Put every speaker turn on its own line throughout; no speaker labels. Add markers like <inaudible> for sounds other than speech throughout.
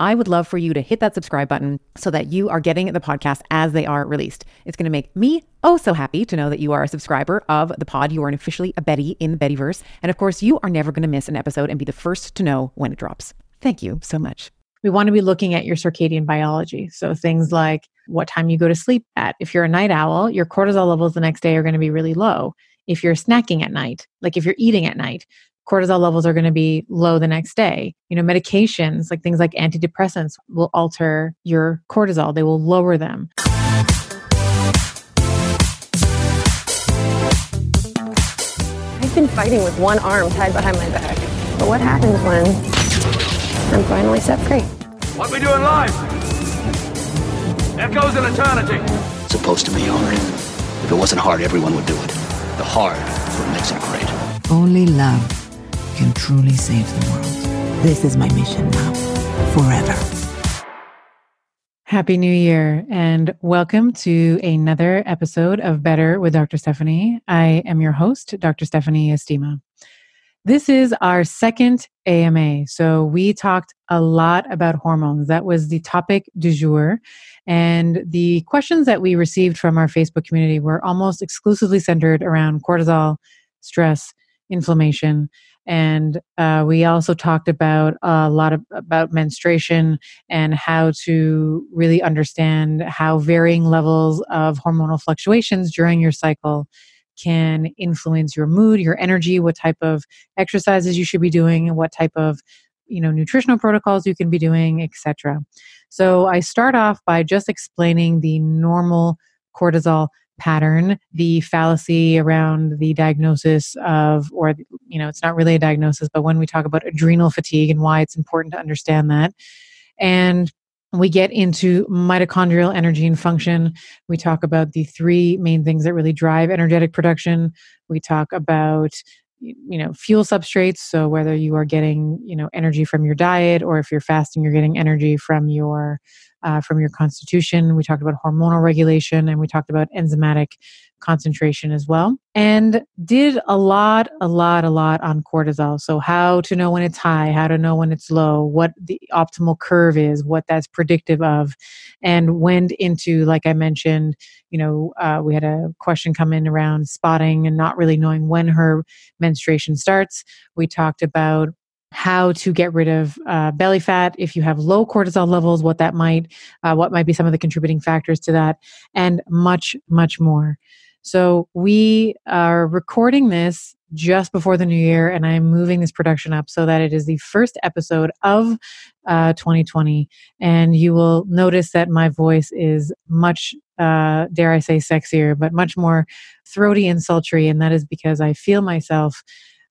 I would love for you to hit that subscribe button so that you are getting the podcast as they are released. It's going to make me oh so happy to know that you are a subscriber of the pod. You are officially a Betty in the Bettyverse. And of course, you are never going to miss an episode and be the first to know when it drops. Thank you so much.
We want to be looking at your circadian biology. So things like what time you go to sleep at. If you're a night owl, your cortisol levels the next day are going to be really low. If you're snacking at night, like if you're eating at night, cortisol levels are going to be low the next day. You know, medications like things like antidepressants will alter your cortisol, they will lower them.
I've been fighting with one arm tied behind my back. But what happens when I'm finally set free?
What we doing live? Echoes in eternity.
It's supposed to be hard. If it wasn't hard, everyone would do it. The hard is what makes it great.
Only love can truly save the world. This is my mission now, forever.
Happy New Year and welcome to another episode of Better with Dr. Stephanie. I am your host, Dr. Stephanie Estima. This is our second AMA. So we talked a lot about hormones. That was the topic du jour. And the questions that we received from our Facebook community were almost exclusively centered around cortisol, stress, inflammation, and uh, we also talked about a lot of about menstruation and how to really understand how varying levels of hormonal fluctuations during your cycle can influence your mood your energy what type of exercises you should be doing and what type of you know nutritional protocols you can be doing etc so i start off by just explaining the normal cortisol pattern, the fallacy around the diagnosis of, or, you know, it's not really a diagnosis, but when we talk about adrenal fatigue and why it's important to understand that. And we get into mitochondrial energy and function. We talk about the three main things that really drive energetic production. We talk about you know fuel substrates so whether you are getting you know energy from your diet or if you're fasting you're getting energy from your uh, from your constitution. We talked about hormonal regulation and we talked about enzymatic concentration as well. And did a lot, a lot, a lot on cortisol. So, how to know when it's high, how to know when it's low, what the optimal curve is, what that's predictive of, and went into, like I mentioned, you know, uh, we had a question come in around spotting and not really knowing when her menstruation starts. We talked about how to get rid of uh, belly fat if you have low cortisol levels what that might uh, what might be some of the contributing factors to that and much much more so we are recording this just before the new year and i'm moving this production up so that it is the first episode of uh, 2020 and you will notice that my voice is much uh, dare i say sexier but much more throaty and sultry and that is because i feel myself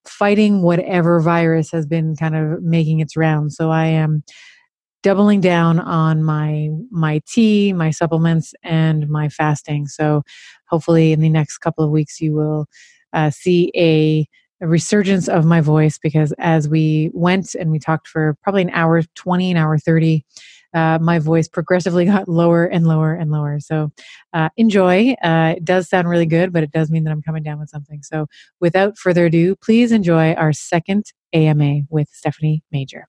fighting whatever virus has been kind of making its rounds. So I am doubling down on my my tea, my supplements, and my fasting. So hopefully, in the next couple of weeks, you will uh, see a, a, resurgence of my voice because as we went and we talked for probably an hour 20 an hour 30 uh, my voice progressively got lower and lower and lower. So uh, enjoy. Uh, it does sound really good, but it does mean that I'm coming down with something. So without further ado, please enjoy our second AMA with Stephanie Major.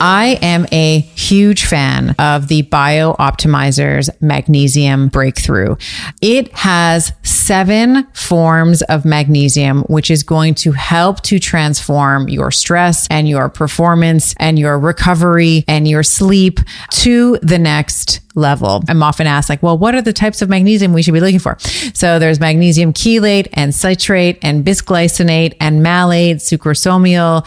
I am a huge fan of the BiOptimizers Magnesium Breakthrough. It has seven forms of magnesium, which is going to help to transform your stress and your performance and your recovery and your sleep to the next level. I'm often asked, like, well, what are the types of magnesium we should be looking for? So there's magnesium chelate and citrate and bisglycinate and malate, sucrosomial,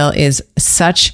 is such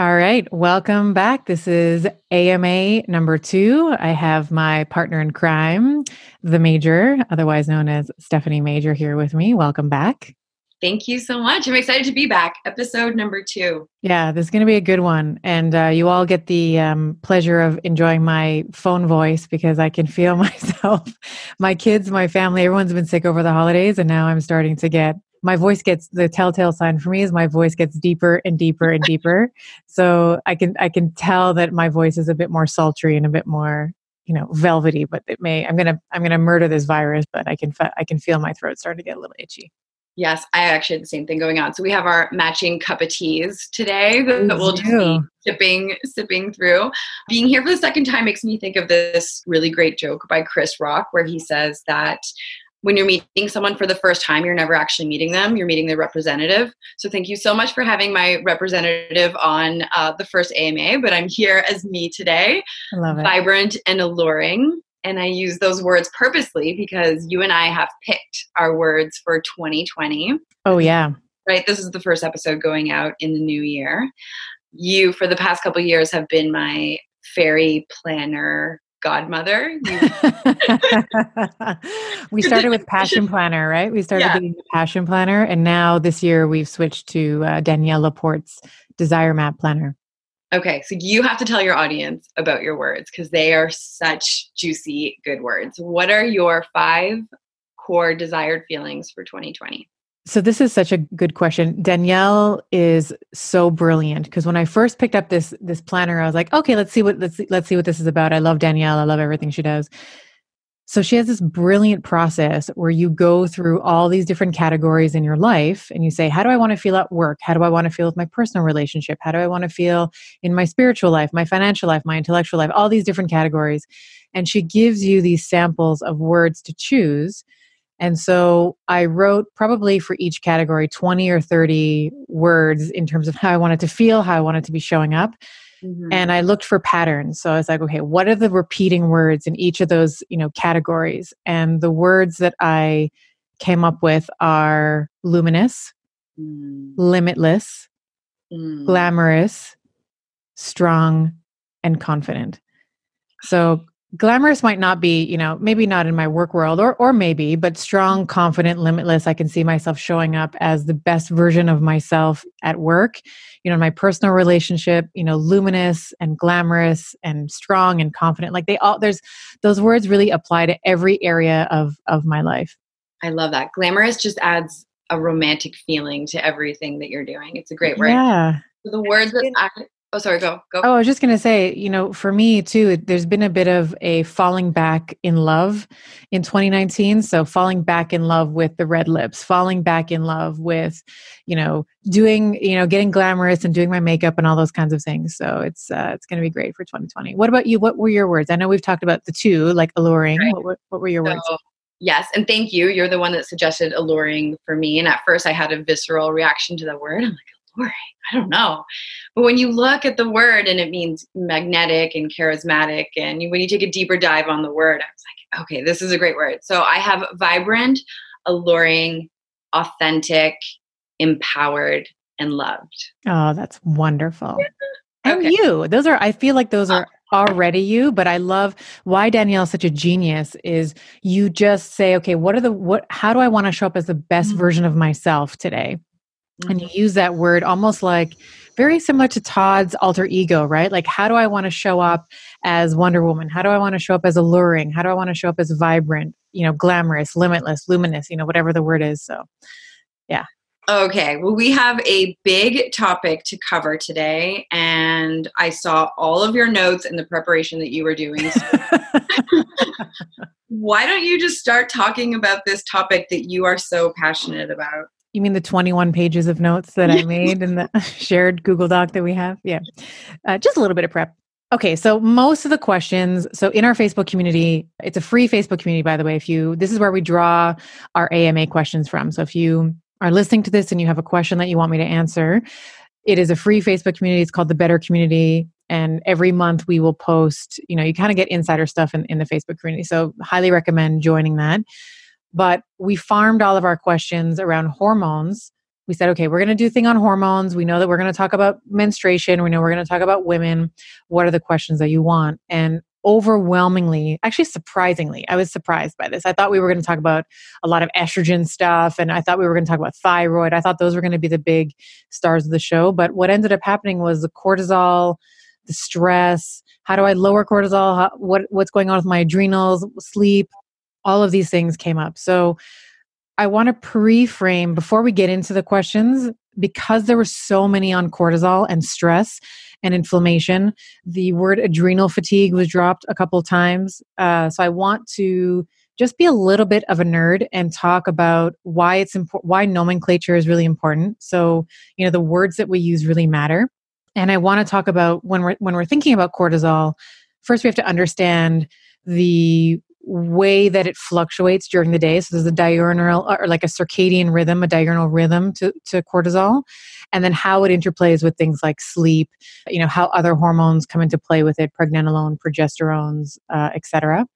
All right, welcome back. This is AMA number two. I have my partner in crime, the Major, otherwise known as Stephanie Major, here with me. Welcome back.
Thank you so much. I'm excited to be back. Episode number two.
Yeah, this is going to be a good one. And uh, you all get the um, pleasure of enjoying my phone voice because I can feel <laughs> myself, my kids, my family, everyone's been sick over the holidays. And now I'm starting to get my voice gets the telltale sign for me is my voice gets deeper and deeper and deeper. <laughs> So I can I can tell that my voice is a bit more sultry and a bit more you know velvety. But it may I'm gonna I'm gonna murder this virus, but I can I can feel my throat starting to get a little itchy.
Yes, I actually had the same thing going on. So we have our matching cup of teas today <laughs> that we'll just be sipping sipping through. Being here for the second time makes me think of this really great joke by Chris Rock where he says that when you're meeting someone for the first time, you're never actually meeting them. You're meeting their representative. So thank you so much for having my representative on uh, the first AMA. But I'm here as me today, vibrant and alluring. And I use those words purposely because you and I have picked our words for 2020.
Oh yeah,
right. This is the first episode going out in the new year. You, for the past couple years, have been my fairy planner godmother. <laughs>
we started with <laughs> Passion Planner, right? We started yeah. doing the Passion Planner, and now this year we've switched to uh, Danielle LaPorte's Desire Map Planner.
Okay, so you have to tell your audience about your words because they are such juicy, good words. What are your five core desired feelings for 2020?
So this is such a good question. Danielle is so brilliant because when I first picked up this this planner, I was like, okay, let's see what let's see, let's see what this is about. I love Danielle. I love everything she does. So she has this brilliant process where you go through all these different categories in your life and you say, how do I want to feel at work? How do I want to feel with my personal relationship? How do I want to feel in my spiritual life, my financial life, my intellectual life, all these different categories. And she gives you these samples of words to choose and so I wrote probably for each category 20 or 30 words in terms of <laughs> how I wanted to feel, how I wanted to be showing up. Mm-hmm. And I looked for patterns. So I was like, okay, what are the repeating words in each of those, you know, categories? And the words that I came up with are luminous, mm. limitless, mm. glamorous, strong, and confident. So glamorous might not be, you know, maybe not in my work world or or maybe, but strong, mm-hmm. confident, limitless. I can see myself showing up as the best version of myself at work. You know, in my personal relationship, you know, luminous and glamorous and strong and confident. Like they all there's those words really apply to every area of of my life.
I love that. Glamorous just adds a romantic feeling to everything that you're doing. It's a great word.
Yeah.
The words that I, oh sorry, go go.
Oh, I was just gonna say, you know, for me too, there's been a bit of a falling back in love in 2019. So falling back in love with the red lips, falling back in love with, you know, doing, you know, getting glamorous and doing my makeup and all those kinds of things. So it's uh, it's gonna be great for 2020. What about you? What were your words? I know we've talked about the two, like alluring.
Right.
What, what, what were your
So,
words?
Yes, and thank you. You're the one that suggested alluring for me. And at first, I had a visceral reaction to the word. <laughs> I'm like, alluring? I don't know. But when you look at the word and it means magnetic and charismatic, and when you take a deeper dive on the word, I was like, okay, this is a great word. So I have vibrant, alluring, authentic, empowered, and loved.
Oh, that's wonderful. And
Okay.
you. Those are I feel like those are already you, but I love why Danielle's such a genius is you just say, okay, what are the what how do I want to show up as the best
Mhm.
version of myself today? And
Mm-hmm.
you use that word almost like very similar to Todd's alter ego, right? Like how do I want to show up as Wonder Woman? How do I want to show up as alluring? How do I want to show up as vibrant, you know, glamorous, limitless, luminous, you know, whatever the word is. So yeah.
Okay, well, we have a big topic to cover today, and I saw all of your notes and the preparation that you were doing. So <laughs> why don't you just start talking about this topic that you are so passionate about?
You mean the 21 pages of notes that I made in the <laughs> shared Google Doc that we have? Yeah. Uh, just a little bit of prep. Okay, so most of the questions, so in our Facebook community, it's a free Facebook community, by the way. If you, this is where we draw our AMA questions from. So if you are listening to this and you have a question that you want me to answer, it is a free Facebook community. It's called the Better Community. And every month we will post, you know, you kind of get insider stuff in, in the Facebook community. So highly recommend joining that but we farmed all of our questions around hormones. We said, okay, we're going to do thing on hormones. We know that we're going to talk about menstruation. We know we're going to talk about women. What are the questions that you want? And overwhelmingly, actually surprisingly, I was surprised by this. I thought we were going to talk about a lot of estrogen stuff and I thought we were going to talk about thyroid. I thought those were going to be the big stars of the show. But what ended up happening was the cortisol, the stress, how do I lower cortisol? How, what, what's going on with my adrenals, sleep, all of these things came up. So I want to pre frame before we get into the questions because there were so many on cortisol and stress and inflammation. The word adrenal fatigue was dropped a couple times. Uh, so I want to just be a little bit of a nerd and talk about why it's important, why nomenclature is really important. So, you know, the words that we use really matter. And I want to talk about when we're when we're thinking about cortisol, first we have to understand the way that it fluctuates during the day. So there's a diurnal or like a circadian rhythm, a diurnal rhythm to, to cortisol, and then how it interplays with things like sleep, you know, how other hormones come into play with it, pregnenolone, progesterones, uh, etc.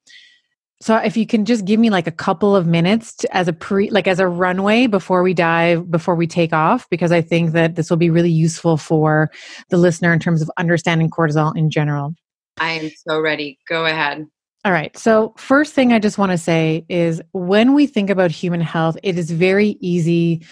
So if you can just give me like a couple of minutes to, as a pre like as a runway before we dive before we take off because I think that this will be really useful for the listener in terms of understanding cortisol in general.
I am so ready. Go ahead.
All right. So, first thing I just want to say is when we think about human health, it is very easy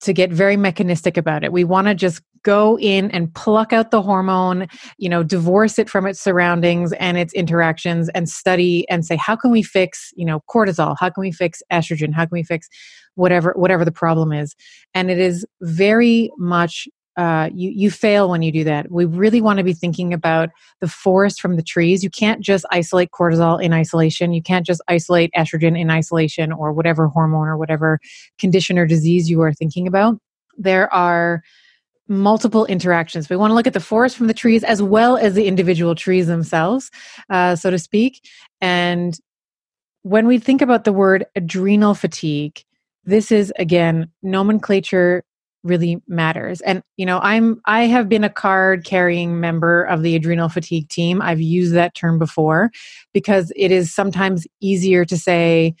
to get very mechanistic about it. We want to just go in and pluck out the hormone, you know, divorce it from its surroundings and its interactions and study and say how can we fix, you know, cortisol? How can we fix estrogen? How can we fix whatever whatever the problem is? And it is very much uh, you you fail when you do that. We really want to be thinking about the forest from the trees. You can't just isolate cortisol in isolation. You can't just isolate estrogen in isolation or whatever hormone or whatever condition or disease you are thinking about. There are multiple interactions. We want to look at the forest from the trees as well as the individual trees themselves, uh, so to speak. And when we think about the word adrenal fatigue, this is again nomenclature really matters. And you know i'm i have been a card carrying member of the adrenal fatigue team. I've used that term before because it is sometimes easier to say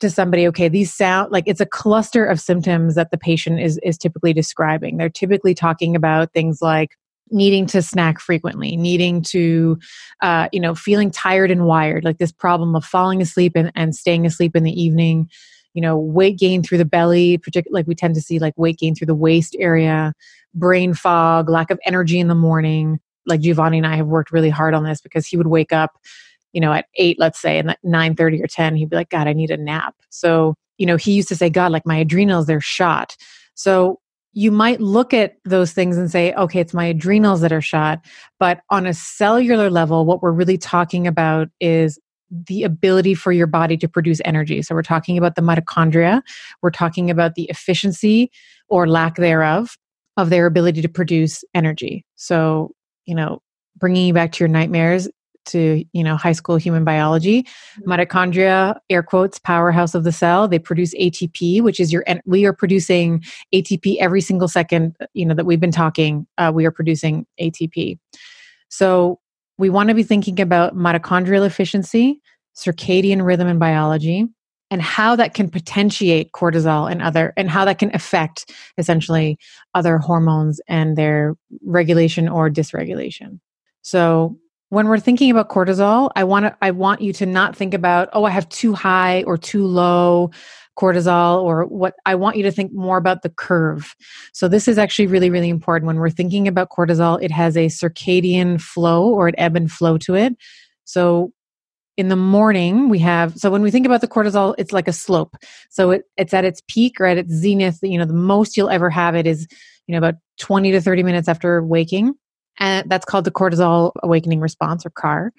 to somebody okay these sound like it's a cluster of symptoms that the patient is is typically describing. They're typically talking about things like needing to snack frequently, needing to, uh, you know, feeling tired and wired, like this problem of falling asleep and, and staying asleep in the evening, you know, weight gain through the belly, particularly like we tend to see like weight gain through the waist area, brain fog, lack of energy in the morning. Like Giovanni and I have worked really hard on this because he would wake up, you know, at eight, let's say, and at nine thirty or ten, he'd be like, God, I need a nap. So, you know, he used to say, God, like my adrenals, they're shot. So you might look at those things and say, okay, it's my adrenals that are shot. But on a cellular level, what we're really talking about is the ability for your body to produce energy. So we're talking about the mitochondria, we're talking about the efficiency or lack thereof of their ability to produce energy. So, you know, bringing you back to your nightmares, to you know high school human biology mm-hmm. mitochondria air quotes powerhouse of the cell they produce atp which is your we are producing atp every single second you know that we've been talking uh, we are producing atp so we want to be thinking about mitochondrial efficiency circadian rhythm and biology and how that can potentiate cortisol and other and how that can affect essentially other hormones and their regulation or dysregulation. So when we're thinking about cortisol, I want to I want you to not think about, oh, I have too high or too low cortisol or what I want you to think more about the curve. So this is actually really really important when we're thinking about cortisol, it has a circadian flow or an ebb and flow to it. So in the morning we have so when we think about the cortisol it's like a slope so it, it's at its peak or at its zenith you know the most you'll ever have it is you know about 20 to 30 minutes after waking and that's called the cortisol awakening response or CAR.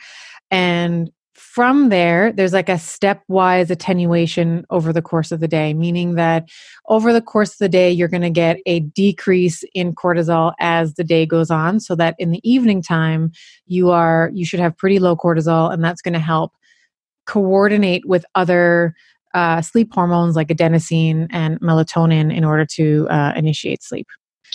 And from there, there's like a stepwise attenuation over the course of the day, meaning that over the course of the day, you're going to get a decrease in cortisol as the day goes on, so that in the evening time, you are you should have pretty low cortisol, and that's going to help coordinate with other uh, sleep hormones like adenosine and melatonin in order to uh, initiate sleep.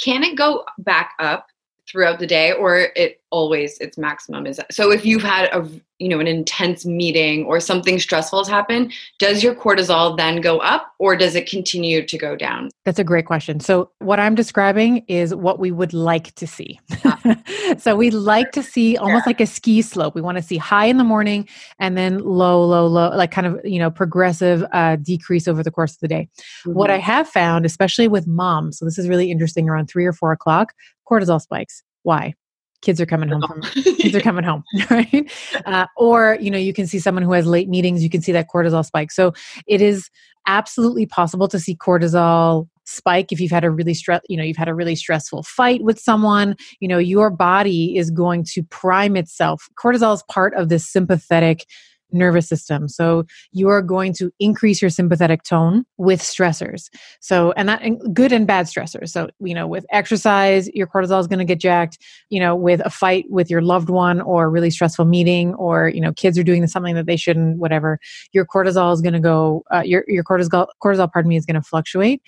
Can it go back up throughout the day or it always its maximum is so if you've had a you know an intense meeting or something stressful has happened does your cortisol then go up or does it continue to go down?
That's a great question. So what i'm describing is what we would like to see. <laughs> So we like to see almost yeah. like a ski slope. We want to see high in the morning and then low low low like kind of you know progressive uh, decrease over the course of the day. Mm-hmm. what i have found especially with moms so this is really interesting around three or four o'clock cortisol spikes. Why? Kids are coming home from <laughs> kids are coming home <laughs> right? Uh, or you know you can see someone who has late meetings you can see that cortisol spike. So it is absolutely possible to see cortisol spike if you've had a really stress you know you've had a really stressful fight with someone. You know your body is going to prime itself. Cortisol is part of this sympathetic nervous system. So you are going to increase your sympathetic tone with stressors. So, and that good and bad stressors. So, you know, with exercise, your cortisol is going to get jacked. You know, with a fight with your loved one or a really stressful meeting or, you know, kids are doing something that they shouldn't, whatever, your cortisol is going to go, uh, your, your cortisol, cortisol, pardon me, is going to fluctuate.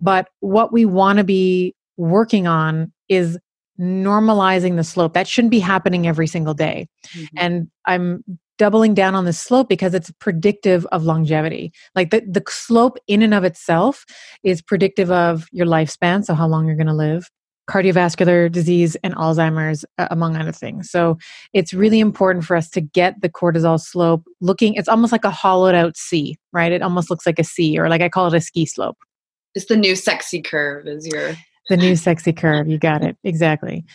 But what we want to be working on is normalizing the slope that shouldn't be happening every single day mm-hmm. and i'm doubling down on the slope because it's predictive of longevity. Like the, the slope in and of itself is predictive of your lifespan, so how long you're going to live, cardiovascular disease, and Alzheimer's, uh, among other things. So it's really important for us to get the cortisol slope looking, it's almost like a hollowed out C, right? It almost looks like a C, or like I call it a ski slope.
It's the new sexy curve, is your. <laughs>
The new sexy curve. You got it. Exactly.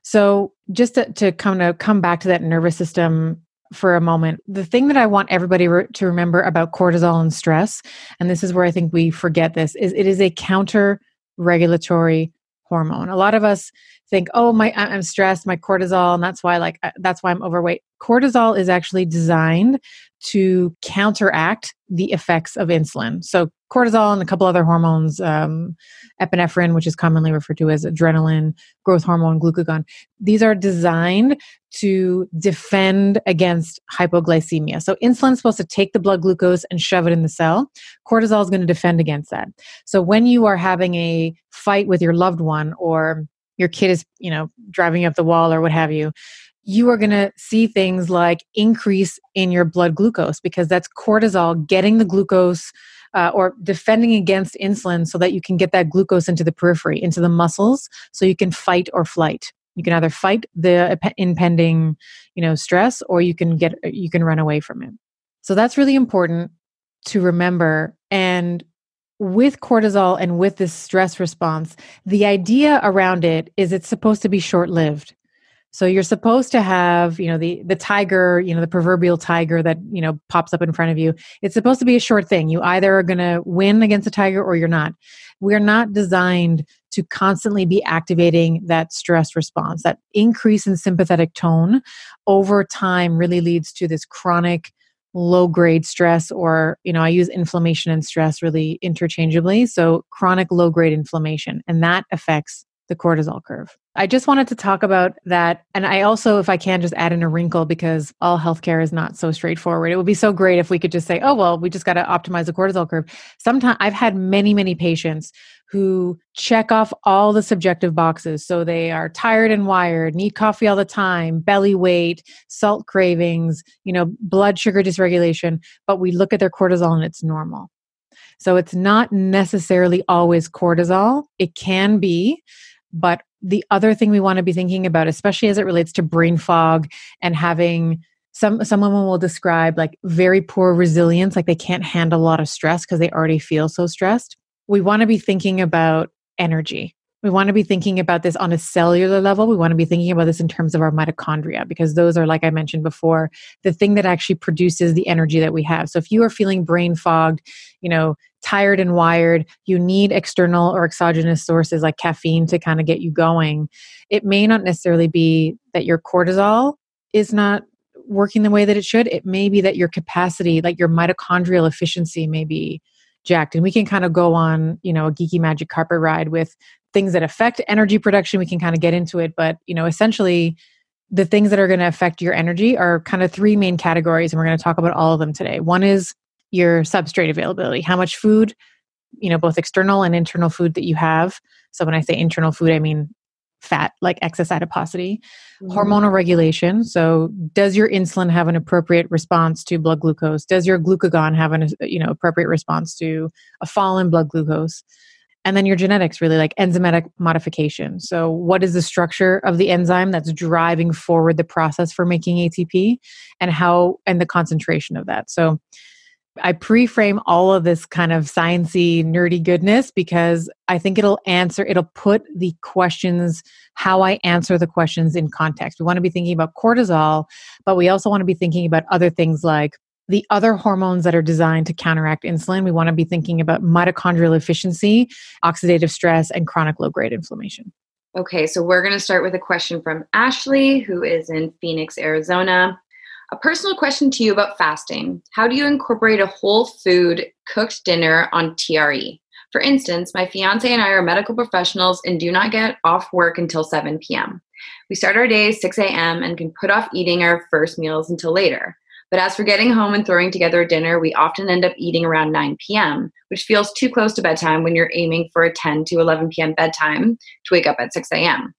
So just to, to kind of come back to that nervous system for a moment. The thing that I want everybody re- to remember about cortisol and stress, and this is where I think we forget this, is it is a counter regulatory hormone. A lot of us think, "Oh, my I'm stressed, my cortisol, and that's why like that's why I'm overweight." Cortisol is actually designed to counteract the effects of insulin. So cortisol and a couple other hormones, um, epinephrine, which is commonly referred to as adrenaline, growth hormone, glucagon. These are designed to defend against hypoglycemia. So insulin is supposed to take the blood glucose and shove it in the cell. Cortisol is going to defend against that. So when you are having a fight with your loved one or your kid is, you know, driving up the wall or what have you, you are going to see things like increase in your blood glucose because that's cortisol getting the glucose uh, or defending against insulin so that you can get that glucose into the periphery, into the muscles, so you can fight or flight You can either fight the impending, you know, stress or you can get you can run away from it. So that's really important to remember and with cortisol and with this stress response, the idea around it is it's supposed to be short lived. So you're supposed to have, you know, the the tiger, you know, the proverbial tiger that, you know, pops up in front of you. It's supposed to be a short thing. You either are going to win against a tiger or you're not. We're not designed to constantly be activating that stress response. That increase in sympathetic tone over time really leads to this chronic low grade stress or you know i use inflammation and stress really interchangeably so chronic low grade inflammation and that affects the cortisol curve i just wanted to talk about that and i also if i can just add in a wrinkle because all healthcare is not so straightforward it would be so great if we could just say oh well we just got to optimize the cortisol curve sometimes i've had many many patients who check off all the subjective boxes. So they are tired and wired, need coffee all the time, belly weight, salt cravings, you know, blood sugar dysregulation, but we look at their cortisol and it's normal. So it's not necessarily always cortisol. It can be, but the other thing we want to be thinking about, especially as it relates to brain fog and having some some women will describe like very poor resilience, like they can't handle a lot of stress because they already feel so stressed we want to be thinking about energy. We want to be thinking about this on a cellular level. We want to be thinking about this in terms of our mitochondria because those are, like I mentioned before, the thing that actually produces the energy that we have. So if you are feeling brain fogged, you know, tired and wired, you need external or exogenous sources like caffeine to kind of get you going. It may not necessarily be that your cortisol is not working the way that it should. It may be that your capacity, like your mitochondrial efficiency, may be jacked. And we can kind of go on you know a geeky magic carpet ride with things that affect energy production. We can kind of get into it. But you know essentially the things that are going to affect your energy are kind of three main categories and we're going to talk about all of them today. One is your substrate availability how much food you know both external and internal food that you have. So when i say internal food i mean fat like excess adiposity. Mm-hmm. hormonal regulation. So does your insulin have an appropriate response to blood glucose? Does your glucagon have an you know appropriate response to a fall in blood glucose? And then your genetics really like enzymatic modification. So what is the structure of the enzyme that's driving forward the process for making atp and how and the concentration of that? So I pre-frame all of this kind of sciency nerdy goodness because I think it'll answer it'll put the questions how I answer the questions in context. We want to be thinking about cortisol, but we also want to be thinking about other things like the other hormones that are designed to counteract insulin. We want to be thinking about mitochondrial efficiency, oxidative stress and chronic low grade inflammation.
Okay, so we're going to start with a question from Ashley who is in Phoenix, Arizona. A personal question to you about fasting. How do you incorporate a whole food cooked dinner on TRE? For instance, my fiance and I are medical professionals and do not get off work until 7 p.m. We start our day 6 a.m. and can put off eating our first meals until later. But as for getting home and throwing together a dinner, we often end up eating around 9 p.m., which feels too close to bedtime when you're aiming for a 10 to 11 p.m. bedtime to wake up at 6 a.m.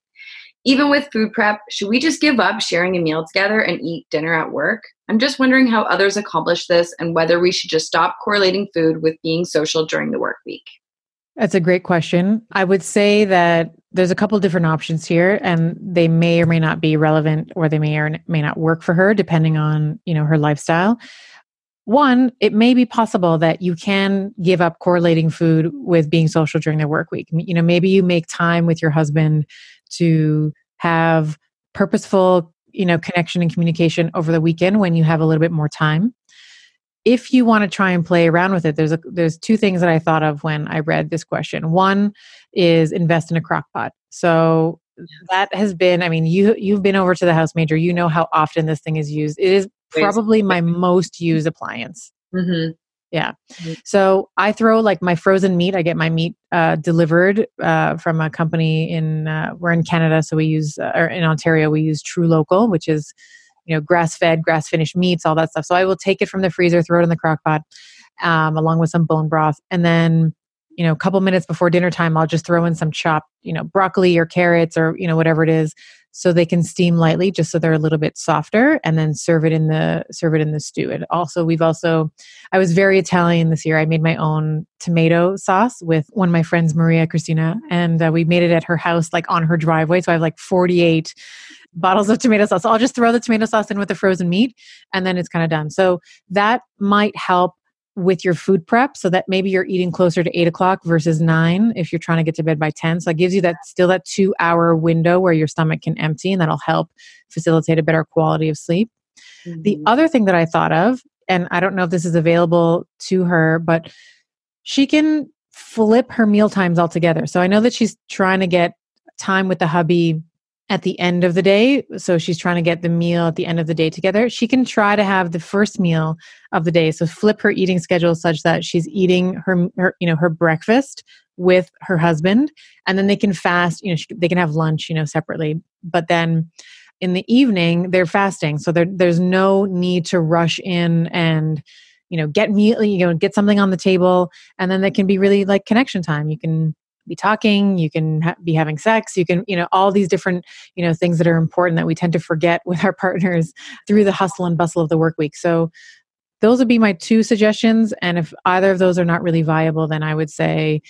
Even with food prep, should we just give up sharing a meal together and eat dinner at work? I'm just wondering how others accomplish this and whether we should just stop correlating food with being social during the work week.
That's a great question. I would say that there's a couple different options here and they may or may not be relevant or they may or may not work for her depending on, you know, her lifestyle. One, it may be possible that you can give up correlating food with being social during the work week. You know, maybe you make time with your husband to have purposeful you know connection and communication over the weekend when you have a little bit more time. If you want to try and play around with it there's a there's two things that i thought of when i read this question. One is invest in a crock pot. So that has been i mean you you've been over to the house major. You know how often this thing is used. It is probably my most used appliance. Mm-hmm. Yeah. Mm-hmm. So I throw like my frozen meat. I get my meat uh, delivered uh, from a company in, uh, we're in Canada. So we use, uh, or in Ontario, we use TruLocal, which is, you know, grass fed, grass finished meats, all that stuff. So I will take it from the freezer, throw it in the crock pot um, along with some bone broth. And then, you know, a couple minutes before dinner time, I'll just throw in some chopped, you know, broccoli or carrots or, you know, whatever it is, so they can steam lightly just so they're a little bit softer and then serve it in the serve it in the stew. And also we've also i was very italian this year. I made my own tomato sauce with one of my friends maria christina and uh, we made it at her house like on her driveway. So i have like 48 bottles of tomato sauce. So i'll just throw the tomato sauce in with the frozen meat and then it's kind of done. So that might help with your food prep so that maybe you're eating closer to eight o'clock versus nine if you're trying to get to bed by 10 so it gives you that still that two hour window where your stomach can empty and that'll help facilitate a better quality of sleep. Mm-hmm. the other thing that i thought of and i don't know if this is available to her but she can flip her meal times altogether. So i know that she's trying to get time with the hubby at the end of the day. So she's trying to get the meal at the end of the day together. She can try to have the first meal of the day. So flip her eating schedule such that she's eating her, her you know, her breakfast with her husband and then they can fast, you know, they can have lunch, you know, separately. But then in the evening they're fasting. So there, there's no need to rush in and you know get meal you know get something on the table and then they can be really like connection time you can be talking you can ha- be having sex you can you know all these different you know things that are important that we tend to forget <laughs> with our partners through the hustle and bustle of the work week so those would be my two suggestions and if either of those are not really viable then i would say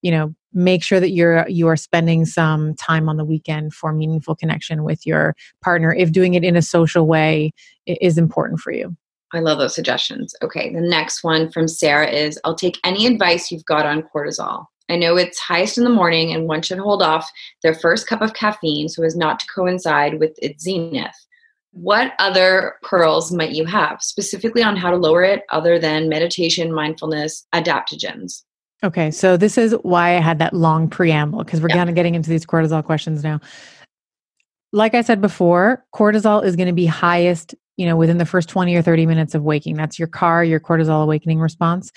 you know make sure that you're you are spending some time on the weekend for meaningful connection with your partner if doing it in a social way is important for you
I love those suggestions. Okay, the next one from Sarah is I'll take any advice you've got on cortisol. I know it's highest in the morning and one should hold off their first cup of caffeine so as not to coincide with its zenith. What other pearls might you have specifically on how to lower it other than meditation, mindfulness, adaptogens?
Okay, so this is why I had that long preamble because we're yeah. kind of getting into these cortisol questions now. Like I said before, cortisol is going to be highest, you know, within the first 20 or 30 minutes of waking. That's your CAR, your cortisol awakening response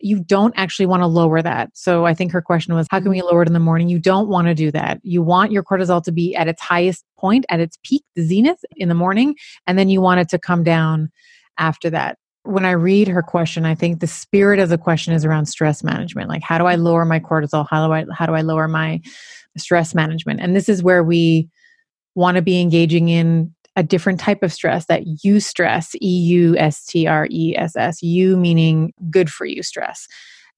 you don't actually want to lower that. So I think her question was, how can we mm-hmm. lower it in the morning? You don't want to do that. You want your cortisol to be at its highest point, at its peak, the zenith in the morning, and then you want it to come down after that. When I read her question, I think the spirit of the question is around stress management. Like, how do I lower my cortisol? How do I how do I lower my stress management? And this is where we want to be engaging in a different type of stress that eustress, E U S T R E S S, you meaning good for you stress,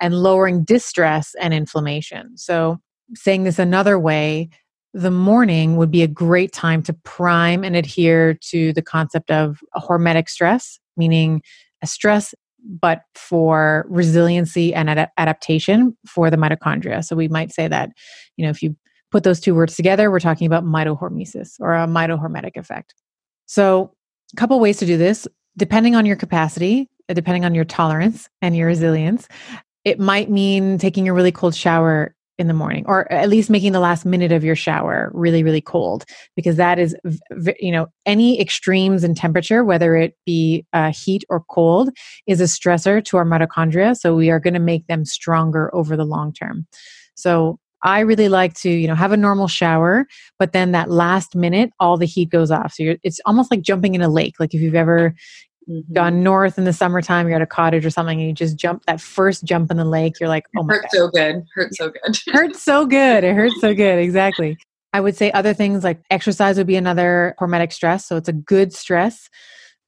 and lowering distress and inflammation. So, saying this another way, the morning would be a great time to prime and adhere to the concept of a hormetic stress, meaning a stress but for resiliency and ad- adaptation for the mitochondria. So we might say that, you know, if you put those two words together, we're talking about mitohormesis or a mitohormetic effect. So, a couple ways to do this, depending on your capacity, uh, depending on your tolerance and your resilience. It might mean taking a really cold shower in the morning or at least making the last minute of your shower really really cold because that is you know any extremes in temperature whether it be uh, heat or cold is a stressor to our mitochondria so we are going to make them stronger over the long term so I really like to, you know, have a normal shower, but then that last minute, all the heat goes off. So it's almost like jumping in a lake. Like if you've ever mm-hmm. gone north in the summertime, you're at a cottage or something, and you just jump that first jump in the lake, you're like, oh my
hurts God. so good, hurts so good,
hurts so good, it hurts so good, exactly. I would say other things like exercise would be another hormetic stress. So it's a good stress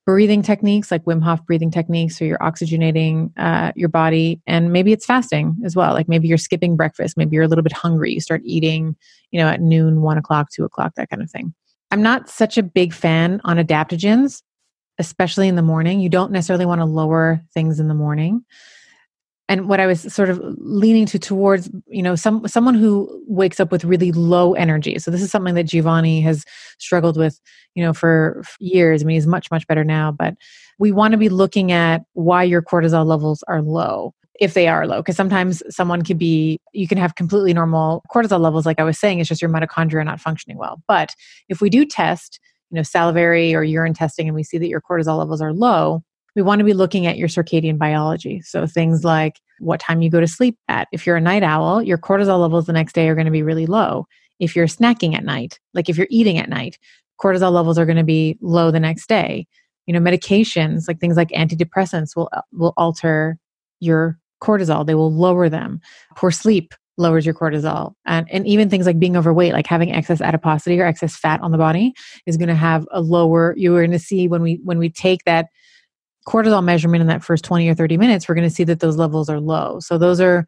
breathing techniques like Wim Hof breathing techniques, so you're oxygenating uh, your body, and maybe it's fasting as well. Like maybe you're skipping breakfast, maybe you're a little bit hungry, you start eating, you know, at noon, one o'clock, two o'clock, that kind of thing. I'm not such a big fan on adaptogens, especially in the morning. You don't necessarily want to lower things in the morning and what I was sort of leaning to towards, you know, some someone who wakes up with really low energy. So this is something that Giovanni has struggled with, you know, for years. I mean, he's much much better now, but we want to be looking at why your cortisol levels are low if they are low because sometimes someone could be you can have completely normal cortisol levels like i was saying it's just your mitochondria not functioning well but if we do test you know salivary or urine testing and we see that your cortisol levels are low we want to be looking at your circadian biology. So things like what time you go to sleep at. If you're a night owl, your cortisol levels the next day are going to be really low. If you're snacking at night, like if you're eating at night, cortisol levels are going to be low the next day. You know, medications like things like antidepressants will will alter your cortisol. They will lower them. Poor sleep lowers your cortisol. And, and even things like being overweight, like having excess adiposity or excess fat on the body is going to have a lower, you're going to see when we, when we take that cortisol measurement in that first 20 or 30 minutes, we're going to see that those levels are low. So those are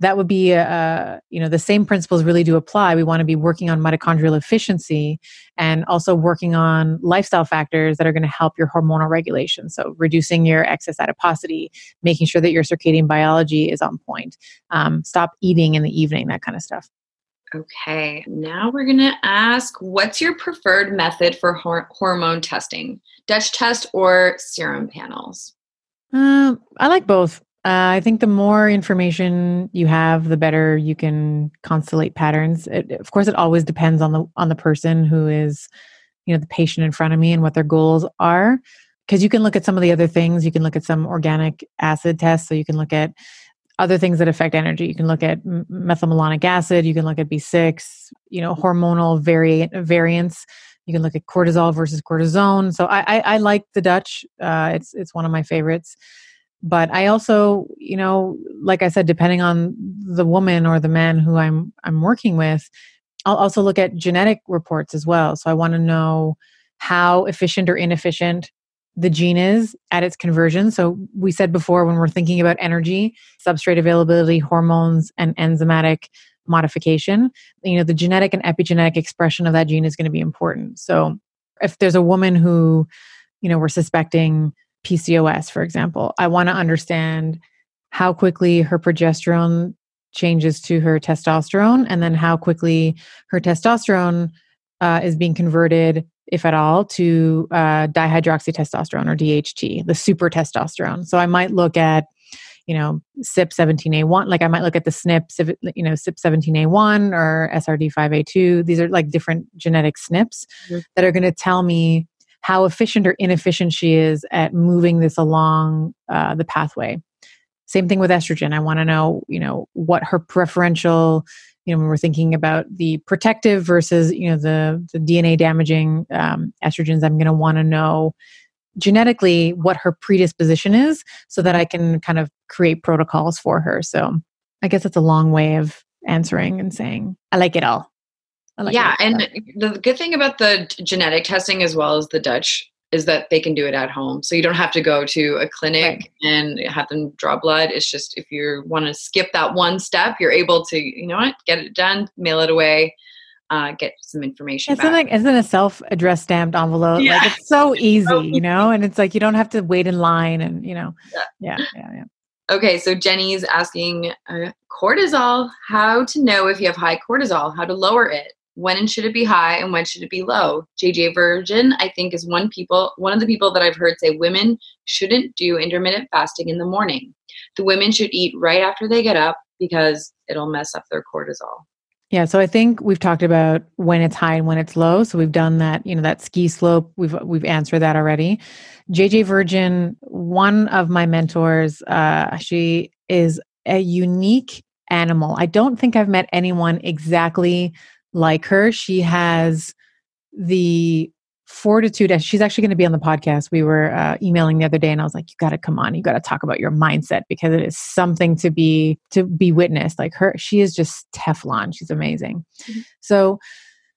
that would be uh, you know the same principles really do apply. We want to be working on mitochondrial efficiency and also working on lifestyle factors that are going to help your hormonal regulation. So reducing your excess adiposity making sure that your circadian biology is on point um, stop eating in the evening that kind of stuff
Okay, now we're going to ask what's your preferred method for hor- hormone testing? Dutch test or serum panels?
Um, I like both. Uh, I think the more information you have, the better you can constellate patterns. It, of course, it always depends on the on the person who is, you know, the patient in front of me and what their goals are. Because you can look at some of the other things. You can look at some organic acid tests. So you can look at other things that affect energy. You can look at methylmalonic acid. You can look at B6. You know, hormonal vari- variants. You can look at cortisol versus cortisone. So I, I, I like the Dutch. Uh, it's it's one of my favorites but i also you know like i said depending on the woman or the man who i'm i'm working with i'll also look at genetic reports as well so i want to know how efficient or inefficient the gene is at its conversion so we said before when we're thinking about energy substrate availability hormones and enzymatic modification you know the genetic and epigenetic expression of that gene is going to be important so if there's a woman who you know we're suspecting PCOS, for example. I want to understand how quickly her progesterone changes to her testosterone and then how quickly her testosterone uh, is being converted, if at all, to uh, dihydroxytestosterone or DHT, the super testosterone. So I might look at you know CYP17A1 like I might look at the SNP you know CYP17A1 or SRD5A2 these are like different genetic SNPs mm-hmm. that are going to tell me how efficient or inefficient she is at moving this along uh, the pathway. Same thing with estrogen. I want to know, you know, what her preferential, you know, when we're thinking about the protective versus, you know, the, the DNA damaging um, estrogens, I'm going to want to know genetically what her predisposition is so that I can kind of create protocols for her. So I guess it's a long way of answering and saying, I like it all.
Like yeah, and the good thing about the genetic testing as well as the Dutch is that they can do it at home. So you don't have to go to a clinic right. and have them draw blood. It's just if you want to skip that one step, you're able to, you know what, get it done, mail it away, uh, get some information.
Isn't like isn't a self-addressed stamped envelope? Yeah. Like it's so <laughs> easy, you know, and it's like you don't have to wait in line and you know. Yeah, yeah, yeah. yeah.
Okay, so Jenny's asking uh, cortisol, how to know if you have high cortisol, how to lower it when and should it be high and when should it be low? Jj virgin i think is one people one of the people that i've heard say women shouldn't do intermittent fasting in the morning. The women should eat right after they get up because it'll mess up their cortisol.
Yeah so i think we've talked about when it's high and when it's low. So we've done that you know that ski slope. We've we've answered that already. Jj virgin one of my mentors uh she is a unique animal. I don't think i've met anyone exactly like her. She has the fortitude. She's actually going to be on the podcast. We were uh, emailing the other day, and I was like, "You got to come on. You got to talk about your mindset because it is something to be to be witnessed." Like her, she is just Teflon. She's amazing. Mm-hmm. So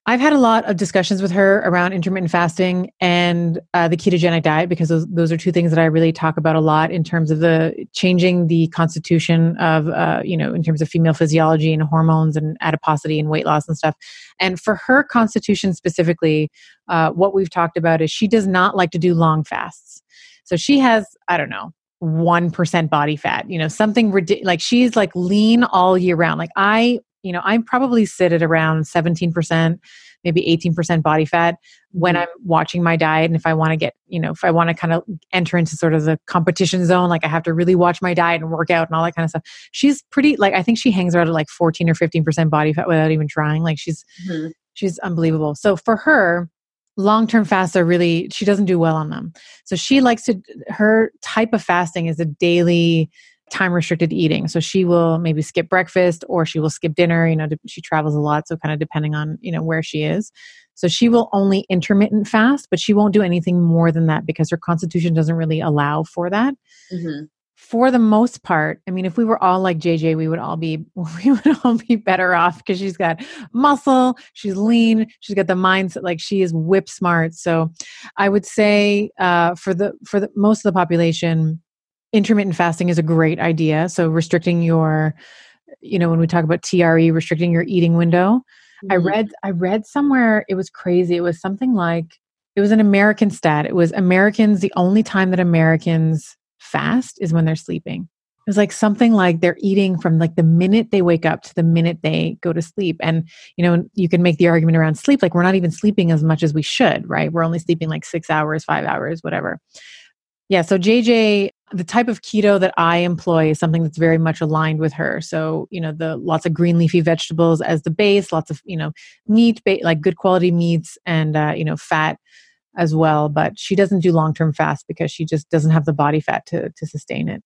I've had a lot of discussions with her around intermittent fasting and uh, the ketogenic diet because those, those are two things that I really talk about a lot in terms of the changing the constitution of, uh, you know, in terms of female physiology and hormones and adiposity and weight loss and stuff. And for her constitution specifically, uh, what we've talked about is she does not like to do long fasts. So she has, I don't know, 1% body fat, you know, something. Like she's like lean all year round. Like I you know, I probably sit at around 17%, maybe 18% body fat when mm-hmm. I'm watching my diet. And if I want to get, you know, if I want to kind of enter into sort of the competition zone, like I have to really watch my diet and work out and all that kind of stuff. She's pretty, like, I think she hangs around at like 14 or 15% body fat without even trying. Like she's, mm-hmm. she's unbelievable. So for her, long term fasts are really she doesn't do well on them so she likes to her type of fasting is a daily time restricted eating. So she will maybe skip breakfast or she will skip dinner. You know, she travels a lot. So kind of depending on, you know, where she is. So she will only intermittent fast, but she won't do anything more than that because her constitution doesn't really allow for that. Mm-hmm. for the most part, I mean, if we were all like JJ, we would all be <laughs> we would all be better off because she's got muscle, she's lean, she's got the mindset like she is whip smart. So, I would say uh, for the for the most of the population, intermittent fasting is a great idea. So restricting your, you know, when we talk about TRE, restricting your eating window. Mm-hmm. I read I read somewhere it was crazy. It was something like it was an American stat. It was Americans the only time that Americans fast is when they're sleeping. It was like something like they're eating from like the minute they wake up to the minute they go to sleep. And, you know, you can make the argument around sleep, like we're not even sleeping as much as we should, right? We're only sleeping like six hours, five hours, whatever. Yeah. So, JJ, the type of keto that I employ is something that's very much aligned with her. So, you know, the lots of green leafy vegetables as the base, lots of, you know, meat, like good quality meats and, uh, you know, fat as well but she doesn't do long-term fast because she just doesn't have the body fat to to sustain it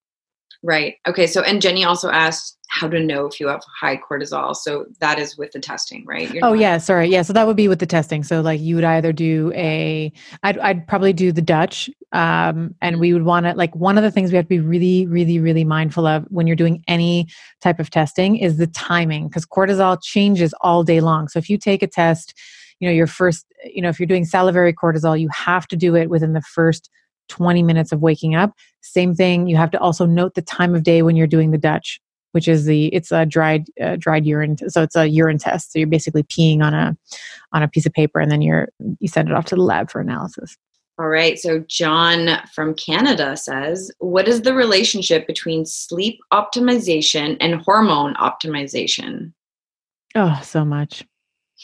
right. Okay so and jenny also asked how to know if you have high cortisol. So that is with the testing right?
You're oh not- yeah sorry. Yeah so that would be with the testing. So like you would either do a i'd, I'd probably do the dutch um, and we would want to like one of the things we have to be really really really mindful of when you're doing any type of testing is the timing because cortisol changes all day long. So if you take a test you know your first you know if you're doing salivary cortisol you have to do it within the first 20 minutes of waking up. Same thing you have to also note the time of day when you're doing the dutch which is the it's a dried uh, dried urine so it's a urine test. So you're basically peeing on a on a piece of paper and then you're you send it off to the lab for analysis.
All right so john from canada says what is the relationship between sleep optimization and hormone optimization?
Oh so much.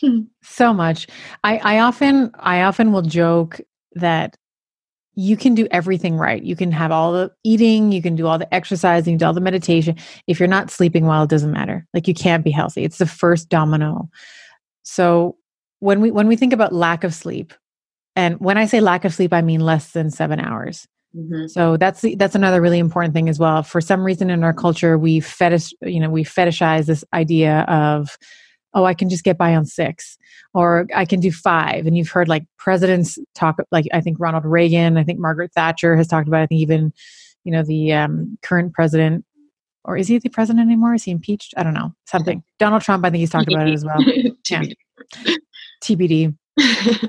<laughs> So much. I, I often I often will joke that you can do everything right. You can have all the eating, you can do all the exercising, you do all the meditation. If you're not sleeping well, it doesn't matter. Like you can't be healthy. It's the first domino. So when we when we think about lack of sleep, and when I say lack of sleep, I mean less than seven hours. Mm-hmm. So that's that's another really important thing as well. For some reason in our culture, we fetish you know we fetishize this idea of oh, I can just get by on six or I can do five. And you've heard like presidents talk, like I think Ronald Reagan, I think Margaret Thatcher has talked about, I think even, you know, the um, current president, or is he the president anymore? Is he impeached? I don't know. Something. Donald Trump, I think he's talked about it as well. <laughs> yeah. TBD. <laughs>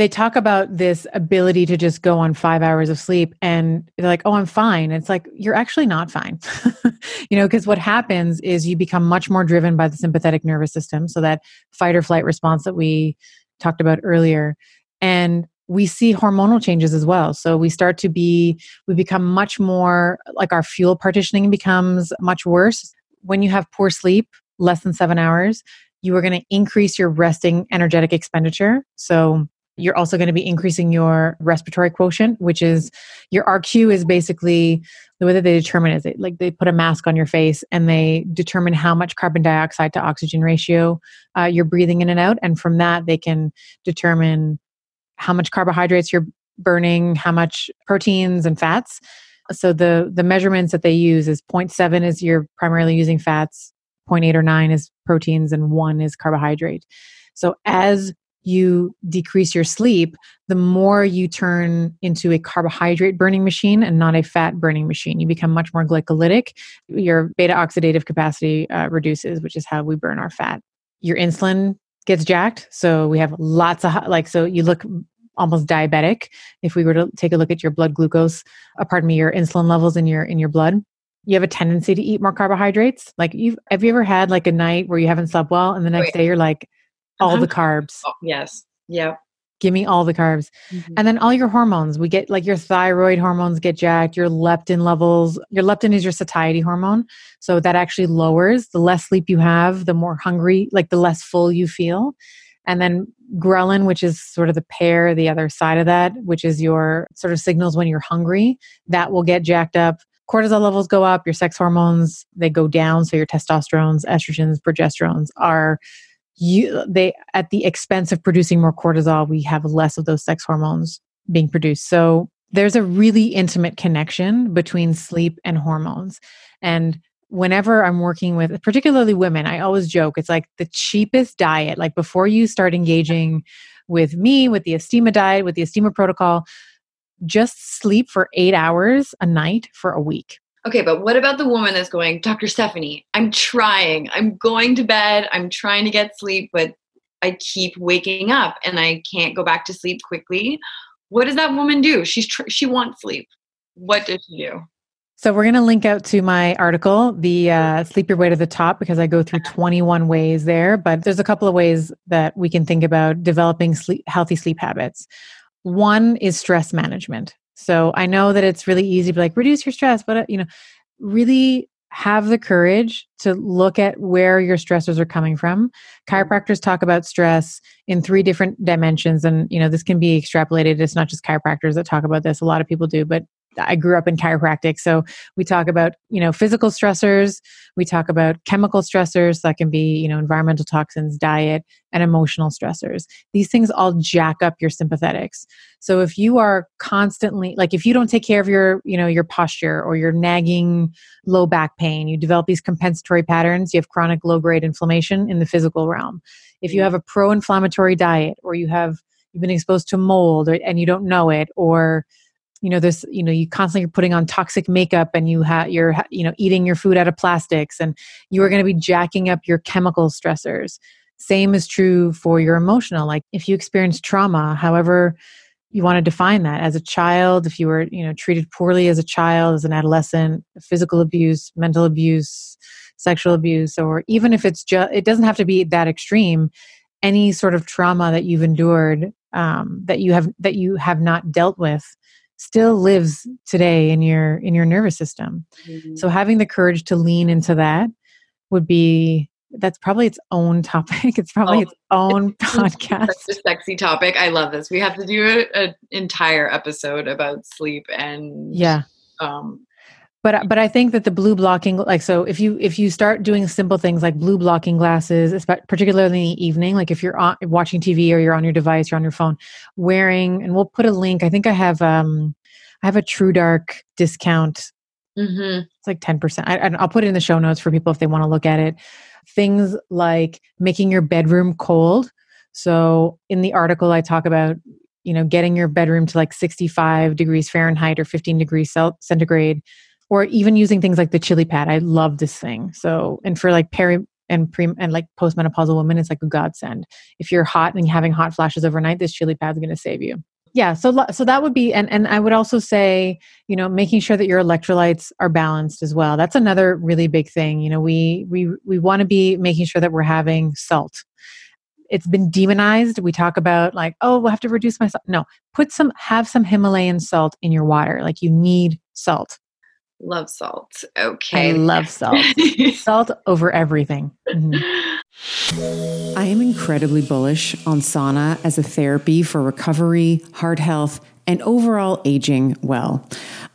they talk about this ability to just go on five hours of sleep and they're like, oh, I'm fine. It's like, you're actually not fine. <laughs> you know, because what happens is you become much more driven by the sympathetic nervous system. So that fight or flight response that we talked about earlier. And we see hormonal changes as well. So we start to be, we become much more like our fuel partitioning becomes much worse. When you have poor sleep, less than seven hours, you are going to increase your resting energetic expenditure. So you're also going to be increasing your respiratory quotient, which is your RQ is basically the way that they determine is it like they put a mask on your face and they determine how much carbon dioxide to oxygen ratio uh, you're breathing in and out, and from that they can determine how much carbohydrates you're burning, how much proteins and fats. So the the measurements that they use is 0.7 is you're primarily using fats, 0.8 or 9 is proteins, and one is carbohydrate. So as you decrease your sleep, the more you turn into a carbohydrate burning machine and not a fat burning machine. You become much more glycolytic. Your beta oxidative capacity uh, reduces, which is how we burn our fat. Your insulin gets jacked. So we have lots of, like, so you look almost diabetic if we were to take a look at your blood glucose uh, pardon me your insulin levels in your in your blood you have a tendency to eat more carbohydrates like you have have you ever had like a night where you haven't slept well and the next day you're like all the carbs.
Oh, yes. Yep.
Give me all the carbs. Mm-hmm. And then all your hormones. We get like your thyroid hormones get jacked, your leptin levels. Your leptin is your satiety hormone. So that actually lowers. The less sleep you have, the more hungry, like the less full you feel. And then ghrelin, which is sort of the pair, the other side of that, which is your sort of signals when you're hungry, that will get jacked up cortisol levels go up, your sex hormones they go down, so your testosterones, estrogens, progesterones are you they at the expense of producing more cortisol we have less of those sex hormones being produced. So there's a really intimate connection between sleep and hormones. And whenever i'm working with particularly women i always joke it's like the cheapest diet like before you start engaging with me with the estima diet with the estima protocol just sleep for eight hours a night for a week
Okay, but what about the woman that's going, Dr. Stephanie, I'm trying. I'm going to bed. I'm trying to get sleep, but I keep waking up and I can't go back to sleep quickly. What does that woman do? She's tr- she wants sleep. What does she do?
So we're going to link out to my article, the uh, sleep your way to the top, because I go through 21 ways there. But there's a couple of ways that we can think about developing sleep, healthy sleep habits. One is stress management. So I know that it's really easy to be like reduce your stress, but uh, you know, really have the courage to look at where your stressors are coming from. Chiropractors talk about stress in three different dimensions and you know, this can be extrapolated. It's not just chiropractors that talk about this. A lot of people do, but I grew up in chiropractic, so we talk about you know physical stressors, we talk about chemical stressors that can be you know environmental toxins, diet, and emotional stressors. These things all jack up your sympathetics. So if you are constantly like if you don't take care of your you know your posture or your nagging low back pain, you develop these compensatory patterns. You have chronic low grade inflammation in the physical realm. If you mm. have a pro-inflammatory diet, or you have you've been exposed to mold, or, and you don't know it, or you know there's you know you constantly are putting on toxic makeup and you have you're you know eating your food out of plastics and you are going to be jacking up your chemical stressors. Same is true for your emotional like if you experience trauma however you want to define that as a child if you were you know treated poorly as a child as an adolescent physical abuse mental abuse sexual abuse or even if it's just it doesn't have to be that extreme any sort of trauma that you've endured um, that you have that you have not dealt with still lives today in your in your nervous system. Mm-hmm. so having the courage to lean into that would be that's probably its own <laughs> topic. It's probably oh, its own <laughs> it's podcast
such a sexy topic. I love this. We have to do an entire episode about sleep and
yeah. um but but I think that the blue blocking like so if you if you start doing simple things like blue blocking glasses, particularly in the evening, like if you're on, watching TV or you're on your device, you're on your phone, wearing and we'll put a link. I think I have um I have a True Dark discount. Mm-hmm. It's like ten percent. I'll put it in the show notes for people if they want to look at it. Things like making your bedroom cold. So in the article, I talk about you know getting your bedroom to like 65 degrees Fahrenheit or 15 degrees centigrade or even using things like the chili pad. I love this thing. So, and for like peri and pre and like postmenopausal women, it's like a godsend. If you're hot and having hot flashes overnight, this chili pad is going to save you. Yeah, so so that would be, and and I would also say, you know, making sure that your electrolytes are balanced as well. That's another really big thing. You know, we we we want to be making sure that we're having salt. It's been demonized. We talk about like, oh, we'll have to reduce my salt. No, put some, have some Himalayan salt in your water. Like you need salt.
Love salt. Okay.
I love salt. <laughs> salt over everything. Mm-hmm.
I am incredibly bullish on sauna as a therapy for recovery, heart health, and overall aging well.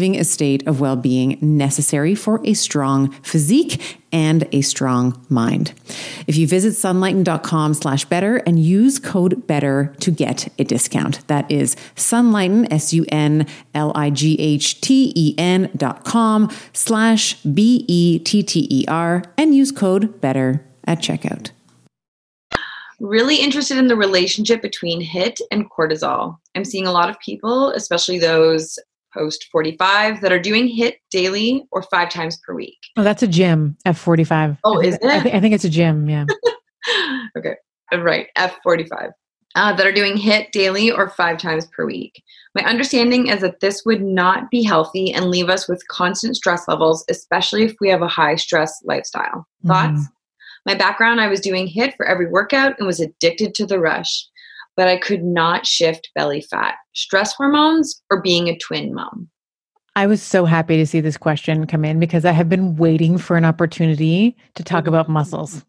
achieving a state of well being necessary for a strong physique and a strong mind. If you visit sunlighten.com slash better and use code better to get a discount. That is sunlighten, S U N L I G H T E N dot com slash B E T T E R and use code better at checkout.
Really interested in the relationship between HIIT and cortisol. I'm seeing a lot of people, especially those post 45 that are doing HIIT daily or five times per week.
Oh, that's a gym, F45.
Oh, is it?
I, th- I think it's a gym, yeah. <laughs>
okay, right, F45. Uh, that are doing HIIT daily or five times per week. My understanding is that this would not be healthy and leave us with constant stress levels, especially if we have a high stress lifestyle. Thoughts? Mm. My background I was doing HIIT for every workout and was addicted to the rush but I could not shift belly fat. Stress hormones or being a twin mom?
I was so happy to see this question come in because I have been waiting for an opportunity to talk about mm-hmm. muscles.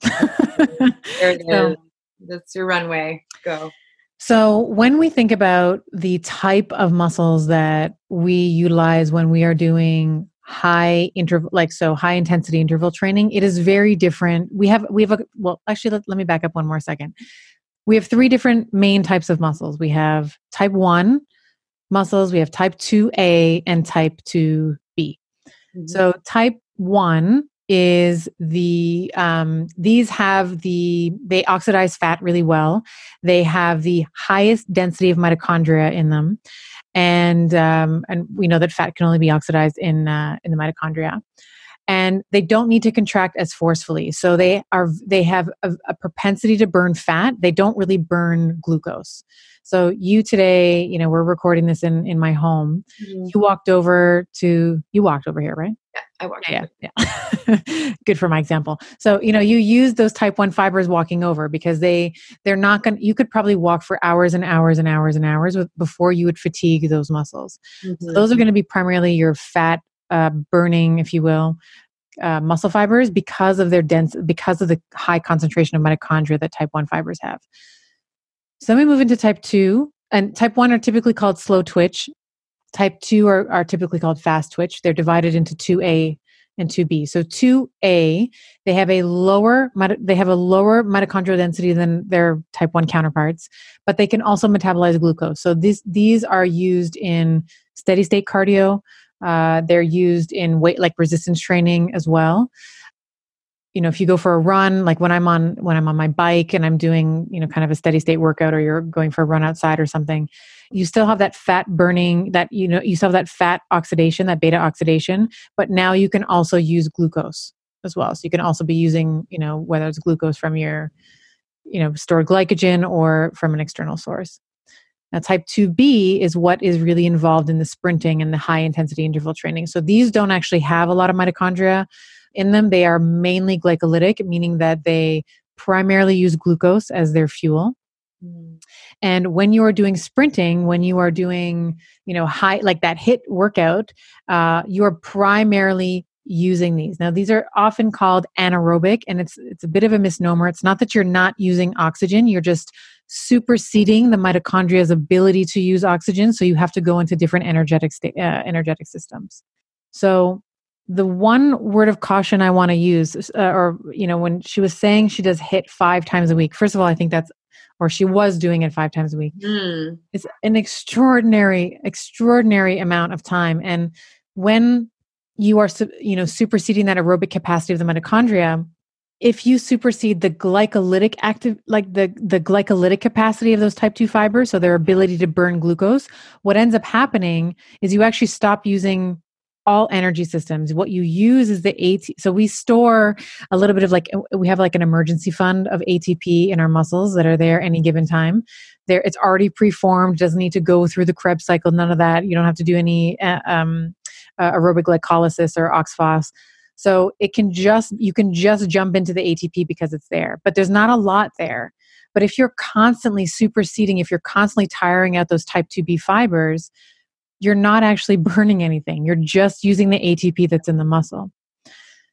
there it <laughs> so, is. That's your runway. Go.
So, when we think about the type of muscles that we utilize when we are doing high interval like so high intensity interval training it is very different we have we have a well actually let, let me back up one more second we have three different main types of muscles. We have type 1 muscles we have type 2a and type 2b mm-hmm. so type 1 is the um, these have the they oxidize fat really well. They have the highest density of mitochondria in them. And um, and we know that fat can only be oxidized in uh, in the mitochondria and they don't need to contract as forcefully. So they are they have a, a, propensity to burn fat. They don't really burn glucose. So you today you know we're recording this in in my home. Mm-hmm. you walked over to you walked over here right?
Yeah i walked
yeah yeah. <laughs> Good for my example. So you know you use those type 1 fibers walking over because they they're not going to you could probably walk for hours and hours and hours and hours with, before you would fatigue those muscles. Mm-hmm. so those are going to be primarily your fat uh, burning, if you will, uh, muscle fibers because of their dense, because of the high concentration of mitochondria that type 1 fibers have. So then we move into type 2, and type 1 are typically called slow twitch. Type 2 are, are typically called fast twitch. They're divided into 2A and 2B. So 2A, they have a lower they have a lower mitochondrial density than their type 1 counterparts, but they can also metabolize glucose. So these these are used in steady state cardio, uh, they're used in weight like resistance training as well. You know, if you go for a run, like when I'm on when I'm on my bike and I'm doing you know kind of a steady state workout, or you're going for a run outside or something, you still have that fat burning. That you know you still have that fat oxidation, that beta oxidation. But now you can also use glucose as well. So you can also be using you know whether it's glucose from your you know stored glycogen or from an external source. Now, type 2B is what is really involved in the sprinting and the high intensity interval training. So these don't actually have a lot of mitochondria in them. They are mainly glycolytic, meaning that they primarily use glucose as their fuel. Mm. And when you are doing sprinting, when you are doing, you know, high, like that HIIT workout, uh, you are primarily using these. Now these are often called anaerobic and it's it's a bit of a misnomer. It's not that you're not using oxygen, you're just superseding the mitochondria's ability to use oxygen, so you have to go into different energetic sta- uh, energetic systems. So the one word of caution I want to use uh, or you know when she was saying she does HIIT 5 times a week. First of all, I think that's or she was doing it 5 times a week. Mm. It's an extraordinary extraordinary amount of time and when you are you know superseding that aerobic capacity of the mitochondria if you supersede the glycolytic active like the the glycolytic capacity of those type 2 fibers so their ability to burn glucose what ends up happening is you actually stop using all energy systems. What you use is the at so we store a little bit of like we have like an emergency fund of atp in our muscles that are there any given time. There it's already preformed doesn't need to go through the krebs cycle none of that. You don't have to do any uh, um, uh, aerobic glycolysis or oxphos. So it can just you can just jump into the ATP because it's there, but there's not a lot there. But if you're constantly superseding, if you're constantly tiring out those type 2B fibers, you're not actually <laughs> burning anything. You're just using the ATP that's in the muscle.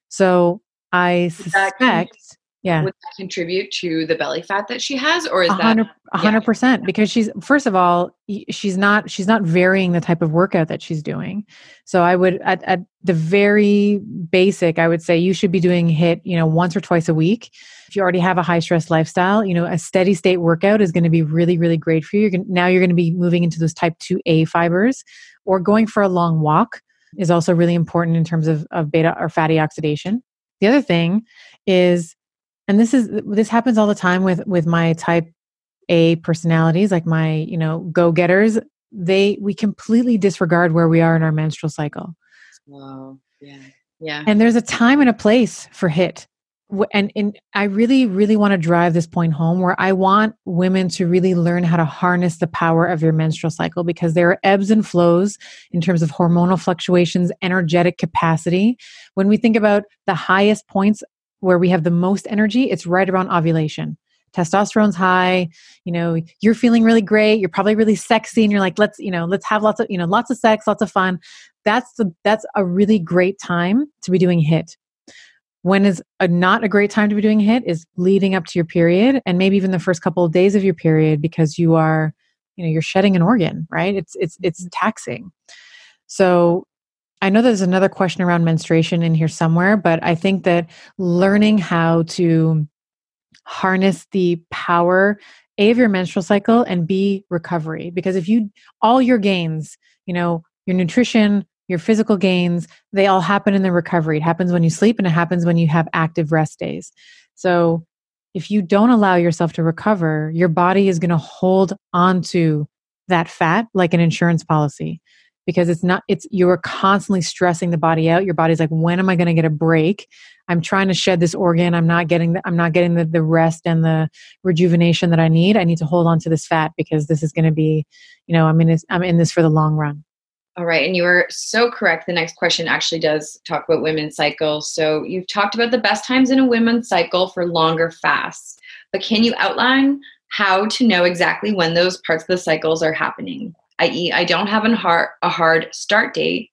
So I suspect yeah.
would that contribute to the belly fat that she has or is
100,
that
100% yeah. because she's first of all she's not she's not varying the type of workout that she's doing. So i would at, at the very basic i would say you should be doing HIIT you know once or twice a week. If you already have a high stress lifestyle you know a steady state workout is going to be really really great for you. You're gonna, now you're going to be moving into those type 2a fibers or going for a long walk is also really important in terms of, of beta or fatty oxidation. The other thing is and this is this happens all the time with with my type a personalities like my you know go-getters. They we completely disregard where we are in our menstrual cycle.
Wow. Yeah. Yeah.
And there's a time and a place for HIIT. And, and i really really want to drive this point home where i want women to really learn how to harness the power of your menstrual cycle because there are ebbs and flows in terms of hormonal fluctuations energetic capacity. When we think about the highest points where we have the most energy, it's right around ovulation. Testosterone's high, you know, you're feeling really great, you're probably really sexy, and you're like, let's, you know, let's have lots of, you know, lots of sex, lots of fun. That's the that's a really great time to be doing HIIT. When is a, not a great time to be doing HIIT is leading up to your period and maybe even the first couple of days of your period because you are, you know, you're shedding an organ, right? It's it's it's mm-hmm. taxing. So I know there's another question around menstruation in here somewhere, but I think that learning how to harness the power a of your menstrual cycle and b recovery. Because if you all your gains you know your nutrition your physical gains they all happen in the recovery. It happens when you sleep and it happens when you have active rest days. So if you don't allow yourself to recover your body is going to hold on to that fat like an insurance policy because it's not it's you're constantly stressing the body out. Your body's like when am i going to get a break? I'm trying to shed this organ. I'm not getting the, i'm not getting the, the rest and the rejuvenation that i need. I need to hold on to this fat because this is going to be you know i'm in this i'm in this for the long run.
All right and you are so correct. The next question actually does talk about women's cycles so you've talked about the best times in a women's cycle for longer fasts but can you outline how to know exactly when those parts of the cycles are happening i.e., I don't have hard, a hard start date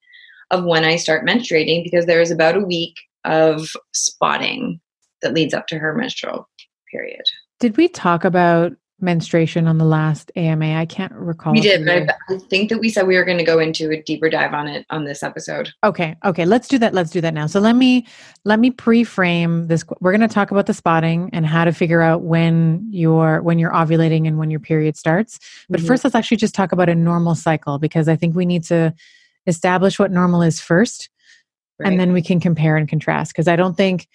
of when I start menstruating because there is about a week of spotting that leads up to her menstrual period.
Did we talk about menstruation on the last AMA? I can't recall.
We did, but I think that we said we were going to go into a deeper dive on it on this episode.
Okay, okay, let's do that. Let's do that now. So let me let me pre-frame this. We're going to talk about the spotting and how to figure out when you're when you're ovulating and when your period starts. But mm-hmm. first, let's actually just talk about a normal cycle because I think we need to establish what normal is first, right. and then we can compare and contrast. Because I don't think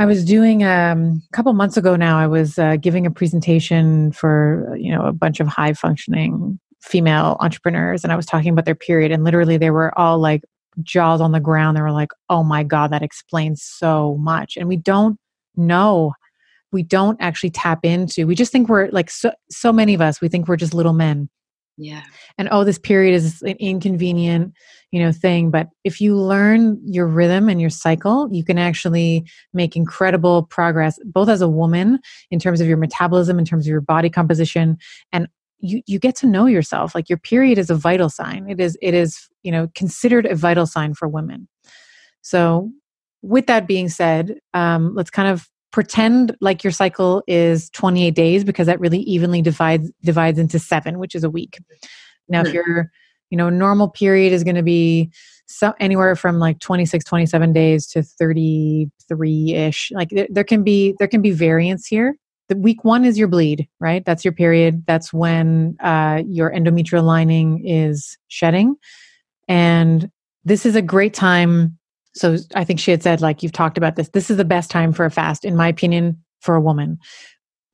I was doing um, a couple months ago now. I was uh, giving a presentation for you know a bunch of high functioning female entrepreneurs, and I was talking about their period, and literally they were all like jaws on the ground. They were like, "Oh my god, that explains so much," and we don't know. We don't actually tap into. We just think we're like so. So many of us, we think we're just little men
yeah.
And oh this period is an inconvenient you know thing but if you learn your rhythm and your cycle you can actually make incredible progress both as a woman in terms of your metabolism in terms of your body composition and you you get to know yourself. Like your period is a vital sign. It is it is you know considered a vital sign for women. So with that being said um, let's kind of pretend like your cycle is 28 days because that really evenly divides divides into seven which is a week. Now if hmm. your you know normal period is going to be so anywhere from like 26 27 days to 33ish like there, there can be there can be variance here. The week one is your bleed right? That's your period. That's when uh, your endometrial lining is shedding. And this is a great time so I think she had said, like, you've talked about this. This is the best time for a fast, in my opinion, for a woman.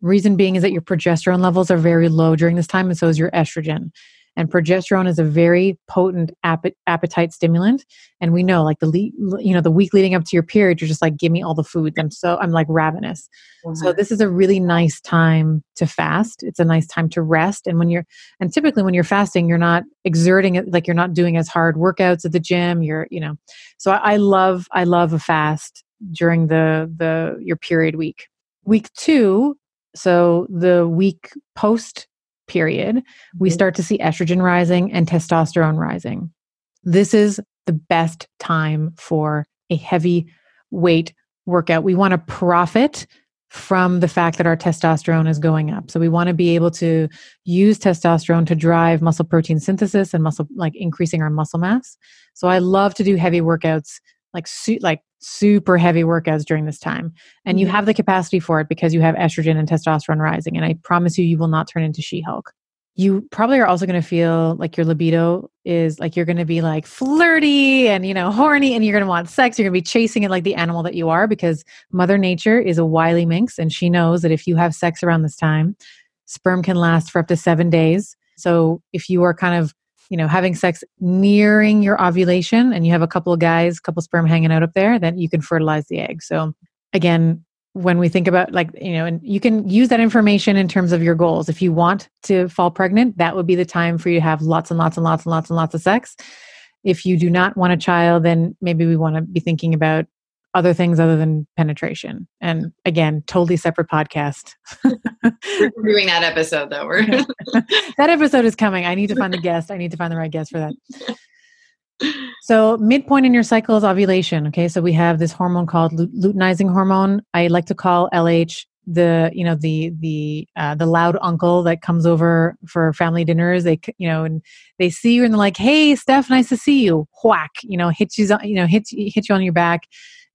Reason being is that your progesterone levels are very low during this time, and so is your estrogen. And progesterone is a very potent ap- appetite stimulant. And we know, like the le- you know the week leading up to your period, you're just like, give me all the food. I'm so I'm like ravenous. Mm-hmm. So this is a really nice time to fast. It's a nice time to rest. And when you're and typically when you're fasting, you're not exerting it like you're not doing as hard workouts at the gym. You're you know. So I, I love I love a fast during the the your period week. Week two, so the week post period, we mm-hmm. start to see estrogen rising and testosterone rising. This is the best time for a heavy weight workout. We want to profit from the fact that our testosterone is going up. So we want to be able to use testosterone to drive muscle protein synthesis and muscle like increasing our muscle mass. So I love to do heavy workouts like suit like super heavy workouts during this time. And you mm-hmm. have the capacity for it because you have estrogen and testosterone rising and i promise you you will not turn into she-hulk. You probably are also going to feel like your libido is like you're going to be like flirty and you know horny and you're going to want sex. You're going to be chasing it like the animal that you are because mother nature is a wily minx and she knows that if you have sex around this time sperm can last for up to 7 days. So if you are kind of you know, having sex nearing your ovulation and you have a couple of guys, couple sperm hanging out up there, then you can fertilize the egg. So again, when we think about like, you know, and you can use that information in terms of your goals. If you want to fall pregnant, that would be the time for you to have lots and lots and lots and lots and lots of sex. If you do not want a child, then maybe we want to be thinking about other things other than penetration. And again, totally separate podcast.
We're <laughs> doing that episode though. We're <laughs>
that episode is coming. I need to find the guest. I need to find the right guest for that. So, midpoint in your cycle is ovulation. Okay, so we have this hormone called luteinizing hormone. I like to call LH the you know the the uh, the loud uncle that comes over for family dinners they you know and they see you and they're like hey steph nice to see you whack you know hits you you know hits hits you on your back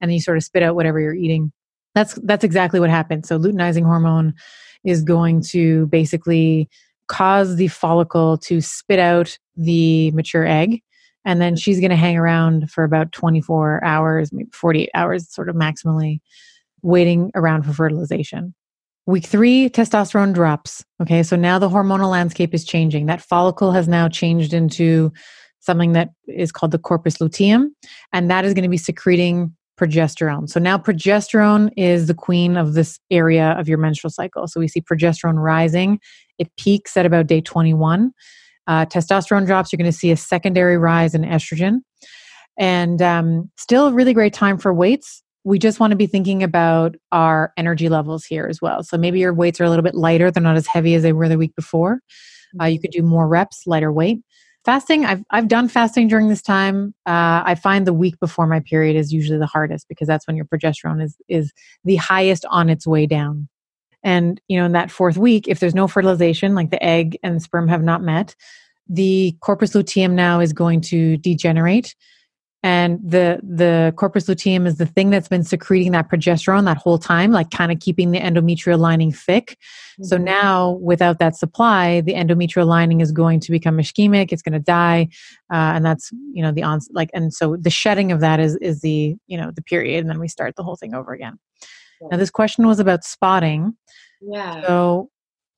and you sort of spit out whatever you're eating. That's that's exactly what happens so luteinizing hormone is going to basically cause the follicle to spit out the mature egg and then she's going to hang around for about 24 hours maybe 48 hours sort of maximally waiting around for fertilization. Week three testosterone drops okay? So now the hormonal landscape is changing. That follicle has now changed into something that is called the corpus luteum and that is going to be secreting progesterone. So now progesterone is the queen of this area of your menstrual cycle. So we see progesterone rising. It peaks at about day 21. Uh, testosterone drops, you're going to see a secondary rise in estrogen. And um, still a really great time for weights. We just want to be thinking about our energy levels here as well. So maybe your weights are a little bit lighter, they're not as heavy as they were the week before. Uh, you could do more reps, lighter weight fasting i've, I've done fasting during this time. Uh, i find the week before my period is usually the hardest because that's when your progesterone is is the highest on its way down. And you know in that fourth week if there's no fertilization like the egg and the sperm have not met the corpus luteum now is going to degenerate and the the corpus luteum is the thing that's been secreting that progesterone that whole time like kind of keeping the endometrial lining thick mm-hmm. so now without that supply the endometrial lining is going to become ischemic it's going to die uh, and that's you know the on like and so the shedding of that is is the you know the period and then we start the whole thing over again yeah. now this question was about spotting
yeah
so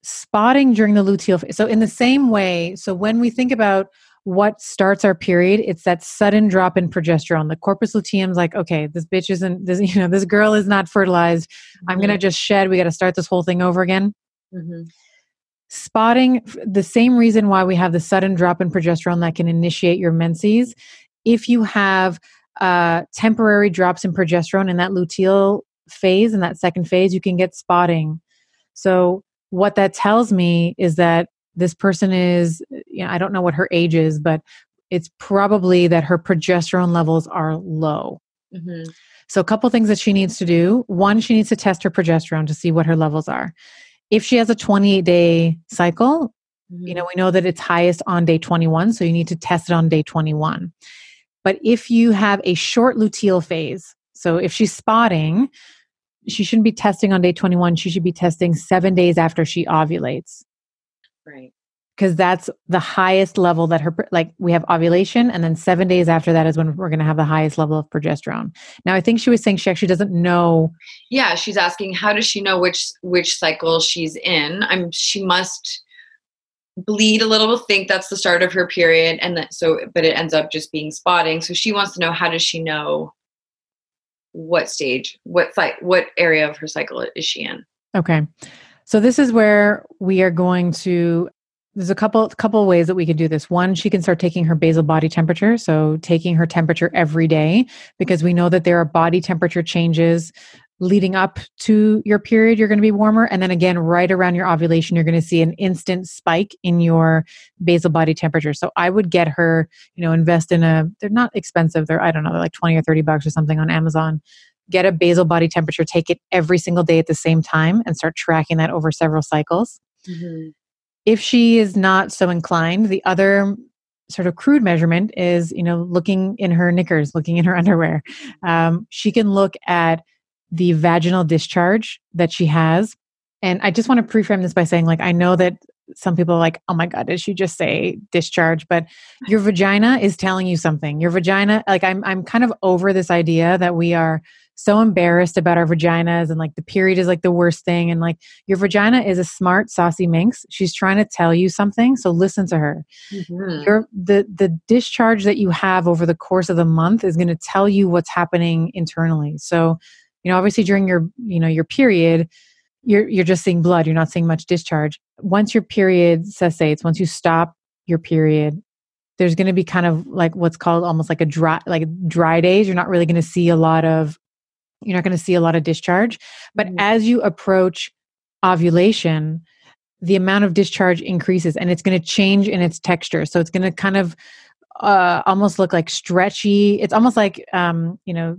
spotting during the luteal so in the same way so when we think about what starts our period it's that sudden drop in progesterone. The corpus luteum's like okay this bitch isn't this <laughs> you know this girl is not fertilized. Mm-hmm. i'm gonna just shed. We got to start this whole thing over again. Mm-hmm. spotting the same reason why we have the sudden drop in progesterone that can initiate your menses. If you have uh, temporary drops in progesterone in that luteal phase in that second phase you can get spotting. So what that tells me is that this person is you know, i don't know what her age is but it's probably that her progesterone levels are low. Mm-hmm. so a couple things that she needs to do. One she needs to test her progesterone to see what her levels are. If she has a 28 day cycle mm-hmm. you know we know that it's highest on day 21 so you need to test it on day 21 but if you have a short luteal phase so if she's spotting she shouldn't be testing on day 21 she should be testing seven days after she ovulates
Right.
Because that's the highest level that her, like we have ovulation, and then seven days after that is when we're going to have the highest level of progesterone. Now, I think she was saying she actually doesn't know.
Yeah, she's asking how does she know which which cycle she's in? I'm she must bleed a little, think that's the start of her period, and that so, but it ends up just being spotting. So she wants to know how does she know what stage, what site, what area of her cycle is she in?
Okay. So this is where we are going to there's a couple couple ways that we can do this. One, she can start taking her basal body temperature, so taking her temperature every day because we know that there are body temperature changes leading up to your period you're going to be warmer and then again right around your ovulation you're going to see an instant spike in your basal body temperature so i would get her you know invest in a they're not expensive they're i don't know they're like 20 or 30 bucks or something on amazon get a basal body temperature, take it every single day at the same time, and start tracking that over several cycles. Mm-hmm. If she is not so inclined, the other sort of crude measurement is, you know, looking in her knickers, looking in her <laughs> underwear. Um, she can look at the vaginal discharge that she has. And I just want to preframe this by saying, like, I know that some people are like, oh my God, did she just say discharge? But your vagina is telling you something. Your vagina, like, I'm, I'm kind of over this idea that we are so embarrassed about our vaginas and like the period is like the worst thing and like your vagina is a smart saucy minx. She's trying to tell you something so listen to her. Mm-hmm. your the the discharge that you have over the course of the month is going to tell you what's happening internally. So you know obviously during your you know your period you're you're just seeing blood you're not seeing much discharge. Once your period cessates once you stop your period there's going to be kind of like what's called almost like a dry like dry days. You're not really going to see a lot of you're not going to see a lot of discharge. But mm-hmm. as you approach ovulation, the amount of discharge increases and it's going to change in its texture. So it's going to kind of uh, almost look like stretchy. It's almost like, um, you know,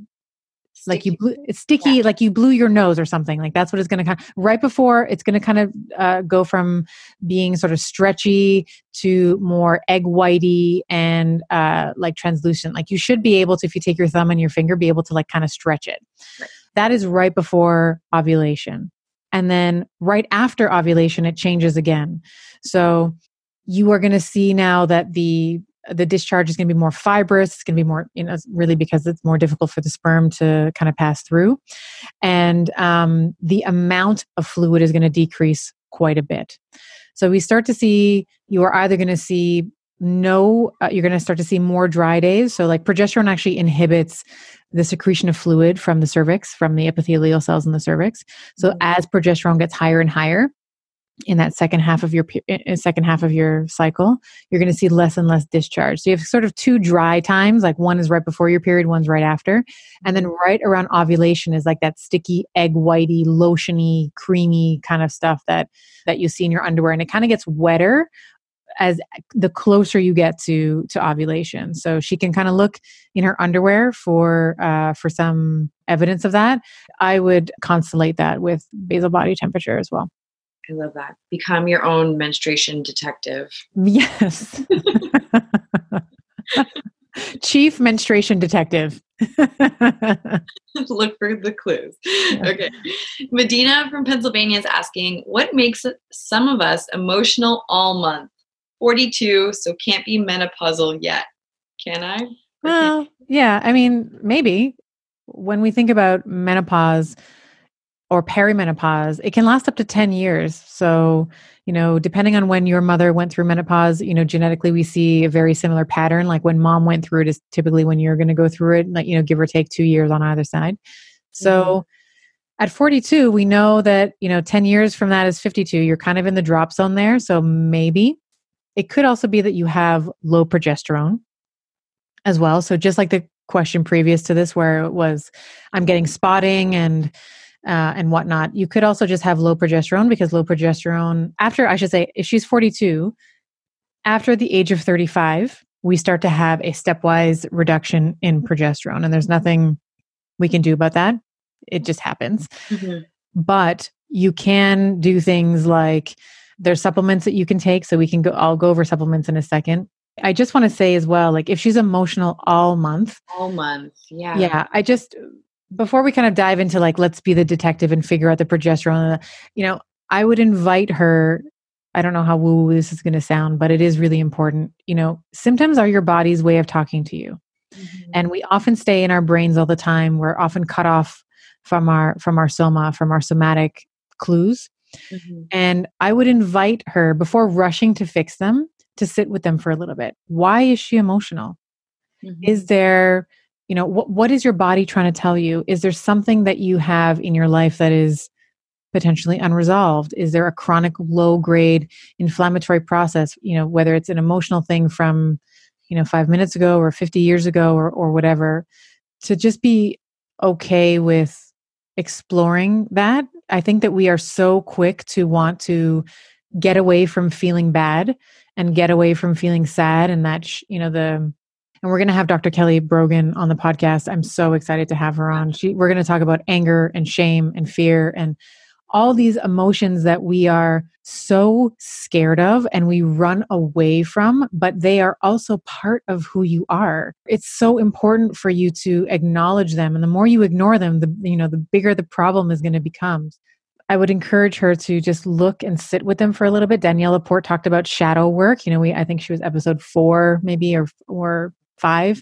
like you blew, it's sticky
Yeah.
like you blew your nose or something like that's what it's going to kind of right before it's going to kind of uh, go from being sort of stretchy to more egg whitey and uh, like translucent like you should be able to if you take your thumb and your finger be able to like kind of stretch it
Right.
that is right before ovulation and then right after ovulation it changes again so you are going to see now that the the discharge is going to be more fibrous. It's going to be more you know really because it's more difficult for the sperm to kind of pass through. And um, the amount of fluid is going to decrease quite a bit. So we start to see you are either going to see no uh, you're going to start to see more dry days. So like progesterone actually inhibits the secretion of fluid from the cervix from the epithelial cells in the cervix. So
Mhm.
as progesterone gets higher and higher in that second half of your second half of your cycle you're going to see less and less discharge. So you have sort of two dry times like one is right before your period one's right after. And then right around ovulation is like that sticky egg whitey lotiony creamy kind of stuff that that you see in your underwear. And it kind of gets wetter as the closer you get to to ovulation. So she can kind of look in her underwear for uh, for some evidence of that. I would constellate that with basal body temperature as well
I love that. Become your own menstruation detective.
yes <laughs> chief menstruation detective <laughs>
Look for the clues. Okay. Medina from Pennsylvania is asking, what makes some of us emotional all month? 42, so can't be menopausal yet. Can I?
Well, yeah, I mean, maybe when we think about menopause or perimenopause, it can last up to 10 years. So, you know, depending on when your mother went through menopause, you know, genetically we see a very similar pattern. Like when mom went through it is typically when you're going to go through it, like, you know, give or take two years on either side. So, mm-hmm. at 42, we know that, you know, 10 years from that is 52. You're kind of in the drop zone there. So maybe it could also be that you have low progesterone as well. So just like the question previous to this, where it was, I'm getting spotting and uh, and whatnot. You could also just have low progesterone because low progesterone after I should say if she's 42, after the age of 35, we start to have a stepwise reduction in progesterone, and there's nothing we can do about that. It just happens
Mhm.
but you can do things like there's supplements that you can take so we can go i'll go over supplements in a second i just want to say as well like if she's emotional all month
All month. Yeah.
yeah i just before we kind of dive into like let's be the detective and figure out the progesterone you know i would invite her i don't know how woo woo this is going to sound but it is really important you know symptoms are your body's way of talking to you
Mhm.
and we often stay in our brains all the time we're often cut off from our from our soma from our somatic clues
Mhm.
and i would invite her before rushing to fix them to sit with them for a little bit why is she emotional
Mhm.
is there you know what, what is your body trying to tell you? Is there something that you have in your life that is potentially unresolved? Is there a chronic low grade inflammatory process you know whether it's an emotional thing from you know 5 minutes ago or 50 years ago or or whatever to just be okay with exploring that? I think that we are so quick to want to get away from feeling bad and get away from feeling sad and that sh- you know the and we're going to have Dr. Kelly Brogan on the podcast. I'm so excited to have her on. She, we're going to talk about anger and shame and fear and all these emotions that we are so scared of and we run away from, but they are also part of who you are. It's so important for you to acknowledge them. And the more you ignore them, the you know, the bigger the problem is going to become. I would encourage her to just look and sit with them for a little bit. Danielle LaPorte talked about shadow work. You know, we I think she was episode four, maybe or or five.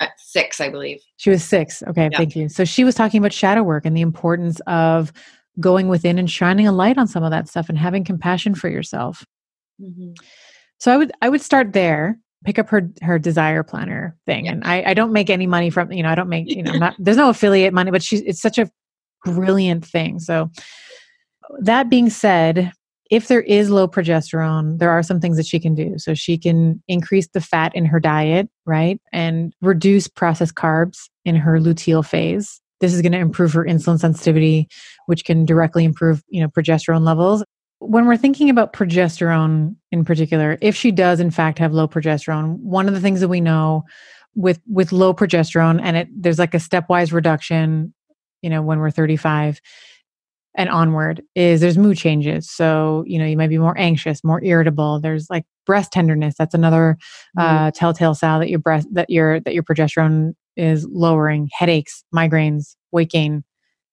Uh, six, I believe.
She was six. Okay,
Yeah.
thank you. So she was talking about shadow work and the importance of going within and shining a light on some of that stuff and having compassion for yourself.
Mhm.
So I would I would start there. Pick up her her desire planner thing,
Yeah.
and I I don't make any money from you know I don't make you know <laughs> not there's no affiliate money, but she's it's such a brilliant thing. So that being said, if there is low progesterone, there are some things that she can do. So she can increase the fat in her diet, right? And reduce processed carbs in her luteal phase. This is going to improve her insulin sensitivity, which can directly improve, you know, progesterone levels. When we're thinking about progesterone in particular, if she does in fact have low progesterone, one of the things that we know with with low progesterone and it there's like a stepwise reduction you know when we're 35 and onward is there's mood changes. So you know you might be more anxious more irritable. There's like breast tenderness. That's another uh, mm. telltale sign that your breast that your that your progesterone is lowering. Headaches migraines weight gain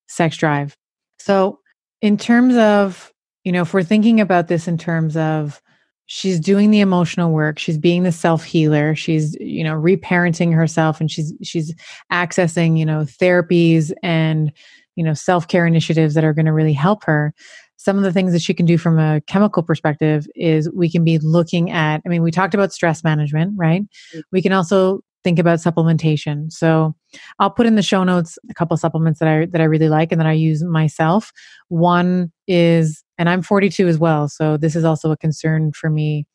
sex drive. So in terms of you know if we're thinking about this in terms of she's doing the emotional work she's being the self healer she's you know reparenting herself and she's she's accessing you know therapies and you know self-care initiatives that are going to really help her some of the things that she can do from a chemical perspective is we can be looking at i mean we talked about stress management right mm-hmm. we can also think about supplementation so i'll put in the show notes a couple supplements that i that i really like and that i use myself one is and I'm 42 as well. So this is also a concern for me.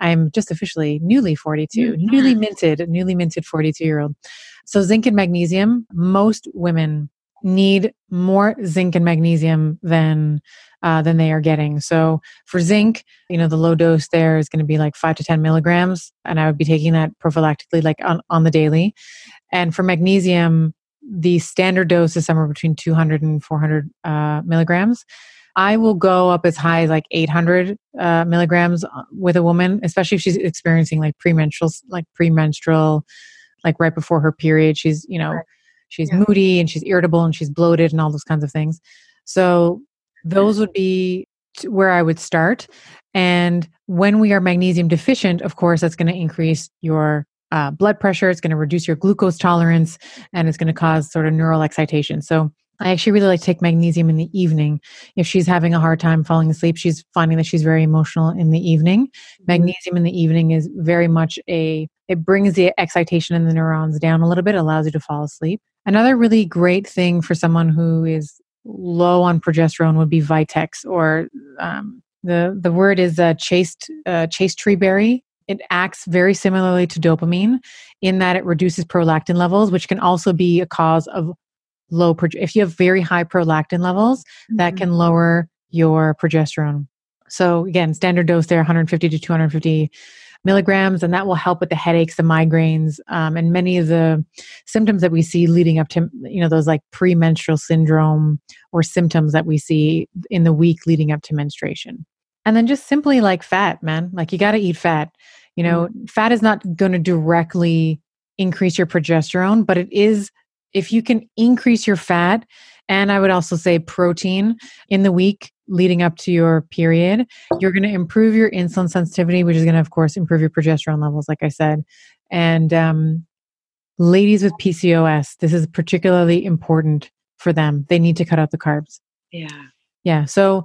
I'm just officially newly 42, mm-hmm. newly minted, newly minted 42 year old. So zinc and magnesium, most women need more zinc and magnesium than uh, than they are getting. So for zinc, you know, the low dose there is going to be like five to 10 milligrams, and I would be taking that prophylactically, like on, on the daily. And for magnesium, the standard dose is somewhere between 200 and 400 uh, milligrams. I will go up as high as like 800 uh, milligrams uh, with a woman, especially if she's experiencing like premenstrual, like premenstrual, like right before her period. She's, you know, right. She's yeah. moody and she's irritable and she's bloated and all those kinds of things. So those would be where I would start. And when we are magnesium deficient, of course, that's going to increase your uh, blood pressure. It's going to reduce your glucose tolerance and it's going to cause sort of neural excitation. So I actually really like to take magnesium in the evening. If she's having a hard time falling asleep, she's finding that she's very emotional in the evening. Mm-hmm. Magnesium in the evening is very much a, it brings the excitation in the neurons down a little bit, allows you to fall asleep. Another really great thing for someone who is low on progesterone would be Vitex, or um, the, the word is uh, chaste, uh, chaste tree berry. It acts very similarly to dopamine in that it reduces prolactin levels, which can also be a cause of low pro- if you have very high prolactin levels mm-hmm. that can lower your progesterone so again standard dose there 150 to 250 milligrams and that will help with the headaches the migraines um, and many of the symptoms that we see leading up to you know those like premenstrual syndrome or symptoms that we see in the week leading up to menstruation and then just simply like fat man like you got to eat fat you know mm-hmm. fat is not going to directly increase your progesterone but it is if you can increase your fat and I would also say protein in the week leading up to your period, you're going to improve your insulin sensitivity, which is going to, of course, improve your progesterone levels, like I said. And um, ladies with PCOS, this is particularly important for them. They need to cut out the carbs.
Yeah.
Yeah. So,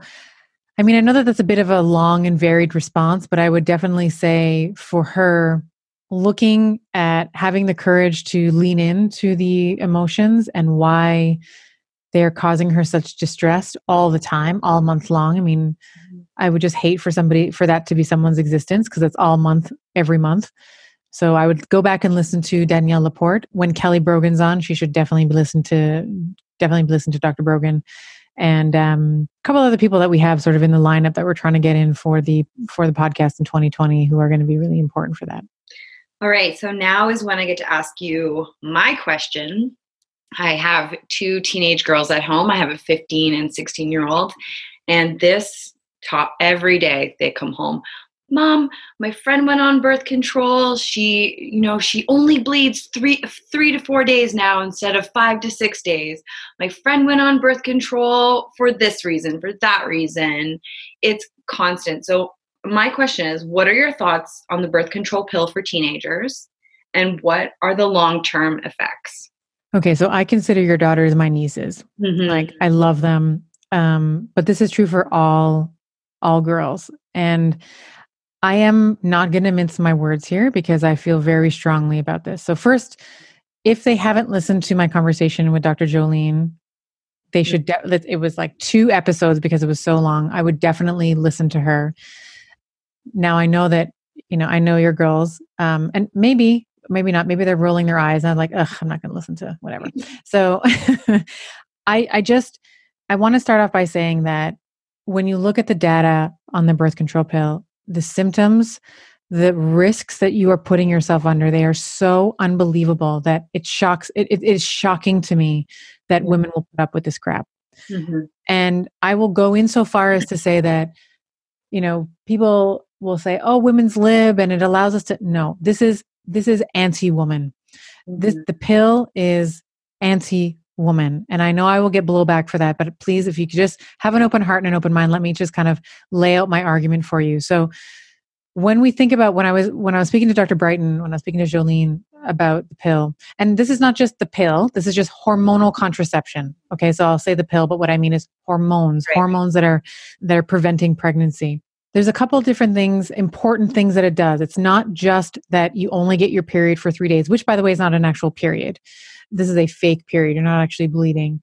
I mean, I know that that's a bit of a long and varied response, but I would definitely say for her, looking at having the courage to lean into the emotions and why they're causing her such distress all the time, all month long. I mean, mm-hmm. I would just hate for somebody for that to be someone's existence because it's all month, every month. So I would go back and listen to Danielle LaPorte when Kelly Brogan's on. She should definitely be listened to, definitely be listened to Dr. Brogan, and um, a couple other people that we have sort of in the lineup that we're trying to get in for the for the podcast in 2020 who are going to be really important for that.
All right, so now is when I get to ask you my question. I have two teenage girls at home. I have a 15 and 16 year old, and this top every day they come home. Mom, my friend went on birth control. She, you know, she only bleeds three three to four days now instead of five to six days. My friend went on birth control for this reason, for that reason. It's constant. So my question is what are your thoughts on the birth control pill for teenagers and what are the long-term effects
okay so i consider your daughters my nieces. Mm-hmm. like i love them um, but this is true for all all girls. And i am not going to mince my words here because i feel very strongly about this. So first if they haven't listened to my conversation with dr jolene they should de- it was like two episodes because it was so long. I would definitely listen to her. Now I know that, you know, I know your girls, um, and maybe, maybe not, maybe they're rolling their eyes and I'm like, ugh, I'm not going to listen to whatever. <laughs> So <laughs> I, I just, I want to start off by saying that when you look at the data on the birth control pill, the symptoms the risks that you are putting yourself under they are so unbelievable that it shocks it, it is shocking to me that women will put up with this crap
Mm-hmm.
and i will go in so far as to say that you know people will say oh women's lib and it allows us to no this is this is anti-woman this
Mm-hmm.
the pill is anti-woman and i know i will get blowback for that but please if you could just have an open heart and an open mind let me just kind of lay out my argument for you so when we think about when i was when i was speaking to dr brighton when i was speaking to jolene about the pill and this is not just the pill this is just hormonal contraception okay so i'll say the pill but what i mean is hormones
Right.
hormones that are that are preventing pregnancy there's a couple of different things important things that it does. It's not just that you only get your period for three days which by the way is not an actual period. This is a fake period. You're not actually bleeding.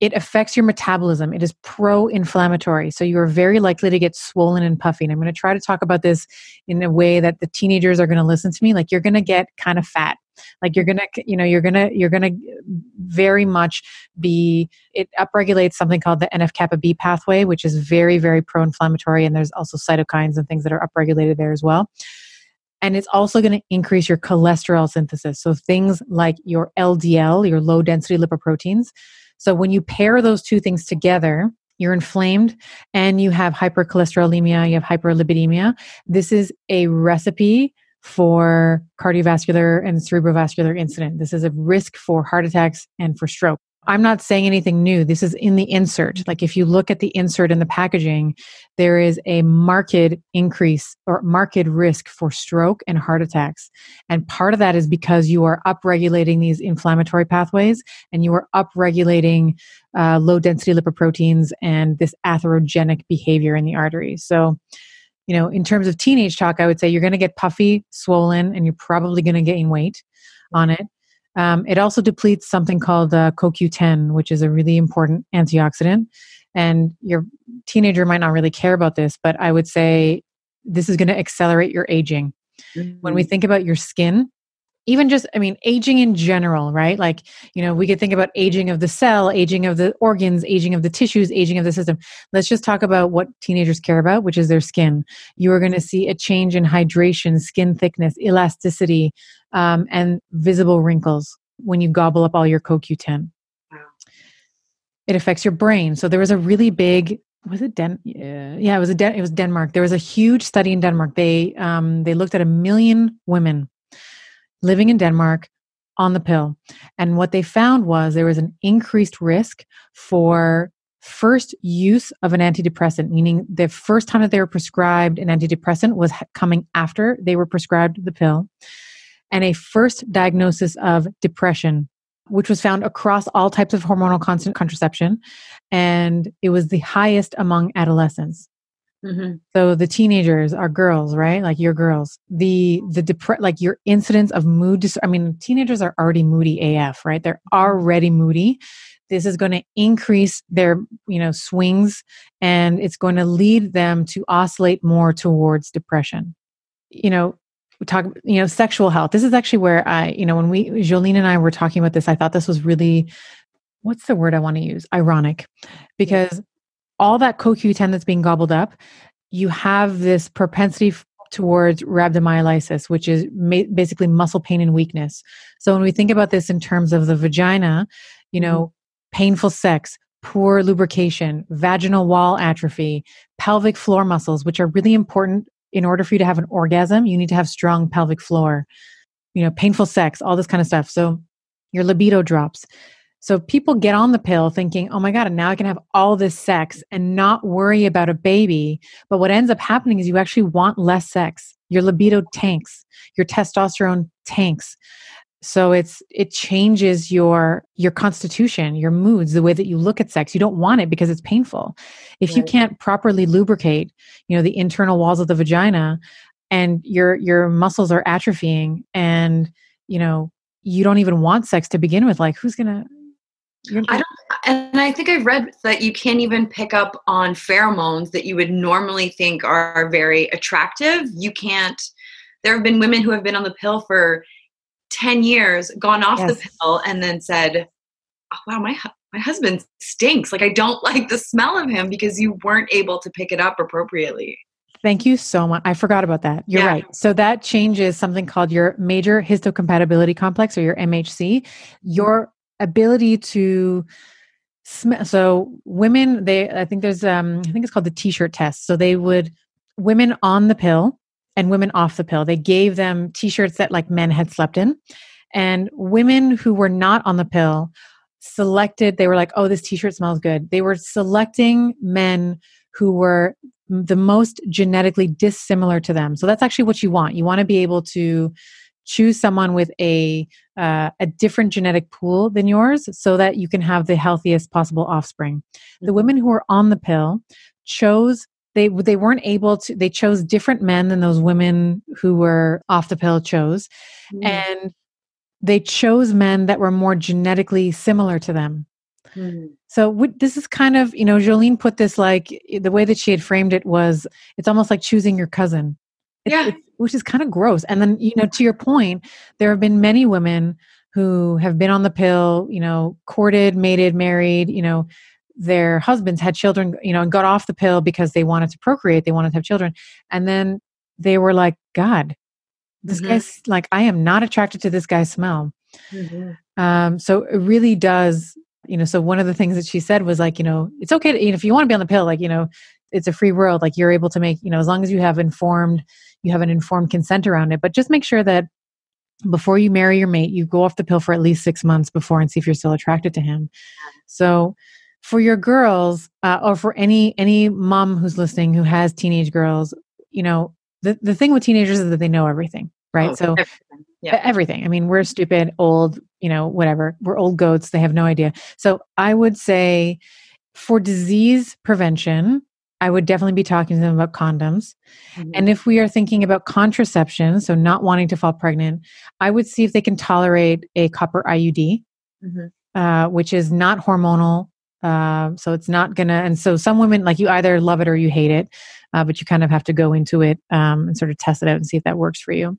It affects your metabolism. It is pro-inflammatory so you're very likely to get swollen and puffy and i'm going to try to talk about this in a way that the teenagers are going to listen to me. Like you're going to get kind of fat like you're to you know you're to you're to very much be it upregulates something called the nf kappa b pathway which is very very pro-inflammatory and there's also cytokines and things that are upregulated there as well. And it's also going to increase your cholesterol synthesis so things like your ldl your low density lipoproteins. So when you pair those two things together you're inflamed and you have hypercholesterolemia you have hyperlipidemia. This is a recipe for cardiovascular and cerebrovascular incident this is a risk for heart attacks and for stroke I'm not saying anything new. This is in the insert. Like if you look at the insert in the packaging, there is a marked increase or marked risk for stroke and heart attacks. And part of that is because you are upregulating these inflammatory pathways and you are upregulating uh, low density lipoproteins and this atherogenic behavior in the arteries. So, you know, in terms of teenage talk, I would say you're going to get puffy, swollen, and you're probably going to gain weight on it. Um, it also depletes something called uh, CoQ10, which is a really important antioxidant. And your teenager might not really care about this, but I would say this is going to accelerate your aging. When we think about your skin, even just, I mean, aging in general, right? Like, you know, we could think about aging of the cell, aging of the organs, aging of the tissues, aging of the system. Let's just talk about what teenagers care about, which is their skin. You are going to see a change in hydration, skin thickness, elasticity, um, and visible wrinkles when you gobble up all your CoQ10.
Wow.
It affects your brain. So there was a really big was it Den? Yeah, yeah it was a Den- it was Denmark. There was a huge study in Denmark. They um, they looked at a million women living in Denmark on the pill, and what they found was there was an increased risk for first use of an antidepressant, meaning the first time that they were prescribed an antidepressant was coming after they were prescribed the pill, and a first diagnosis of depression, which was found across all types of hormonal constant contraception, and it was the highest among adolescents.
Mm-hmm.
So the teenagers are girls, right? Like your girls. The the depre- like your incidence of mood dis- I mean teenagers are already moody AF, right? They're already moody. This is going to increase their, you know, swings and it's going to lead them to oscillate more towards depression. You know, we talk, you know, sexual health. This is actually where I, you know, when we Jolene and I were talking about this, I thought this was really what's the word I want to use? Ironic. Because all that CoQ10 that's being gobbled up, you have this propensity towards rhabdomyolysis, which is ma- basically muscle pain and weakness. So when we think about this in terms of the vagina, you mm-hmm. know, painful sex, poor lubrication, vaginal wall atrophy, pelvic floor muscles, which are really important in order for you to have an orgasm, you need to have strong pelvic floor. You know, painful sex, all this kind of stuff. So your libido drops. So people get on the pill thinking, oh my God, now I can have all this sex and not worry about a baby. But what ends up happening is you actually want less sex. Your libido tanks, your testosterone tanks. So it's it changes your your constitution, your moods, the way that you look at sex. You don't want it because it's painful. If you can't properly lubricate, you know, the internal walls of the vagina and your your muscles are atrophying and, you know, you don't even want sex to begin with, like who's going to
I don't, and I think I've read that you can't even pick up on pheromones that you would normally think are very attractive. You can't. There have been women who have been on the pill for ten years, gone off the pill, and then said, oh, "Wow, my my husband stinks. Like I don't <laughs> like the smell of him because you weren't able to pick it up appropriately."
Thank you so much. I forgot about that. You're
Yeah.
right. So that changes something called your major histocompatibility complex or your MHC. Your ability to smell. So women, they I think there's um I think it's called the t-shirt test. So they would women on the pill and women off the pill. They gave them t-shirts that like men had slept in. And women who were not on the pill selected they were like, "Oh, this t-shirt smells good." They were selecting men who were the most genetically dissimilar to them. So that's actually what you want. You want to be able to choose someone with a uh, a different genetic pool than yours, so that you can have the healthiest possible offspring. The women who were on the pill chose they they weren't able to. They chose different men than those women who were off the pill chose,
Mm.
and they chose men that were more genetically similar to them.
Mm.
So w- this is kind of, you know, Jolene put this like the way that she had framed it was it's almost like choosing your cousin. It's,
Yeah.
it's- which is kind of gross. And then, you know, to your point, there have been many women who have been on the pill, you know, courted, mated, married, you know, their husbands had children, you know, and got off the pill because they wanted to procreate, they wanted to have children. And then they were like, God, this
Mhm.
guy's like, I am not attracted to this guy's smell.
Mhm.
Um, so it really does, you know. So one of the things that she said was like, you know, it's okay to, you know, if you want to be on the pill, like, you know, it's a free world. Like you're able to make, you know, as long as you have informed, you have an informed consent around it. But just make sure that before you marry your mate, you go off the pill for at least six months before and see if you're still attracted to him. So for your girls, uh, or for any any mom who's listening who has teenage girls, you know, the the thing with teenagers is that they know everything, right?
Oh,
so
everything. yeah.
everything. I mean, we're stupid, old, you know, whatever. We're old goats. They have no idea. So I would say for disease prevention, I would definitely be talking to them about condoms.
Mhm.
And if we are thinking about contraception, so not wanting to fall pregnant, I would see if they can tolerate a copper IUD,
Mhm.
uh, which is not hormonal. Uh, so it's not gonna. And so some women like you either love it or you hate it, uh, but you kind of have to go into it um, and sort of test it out and see if that works for you.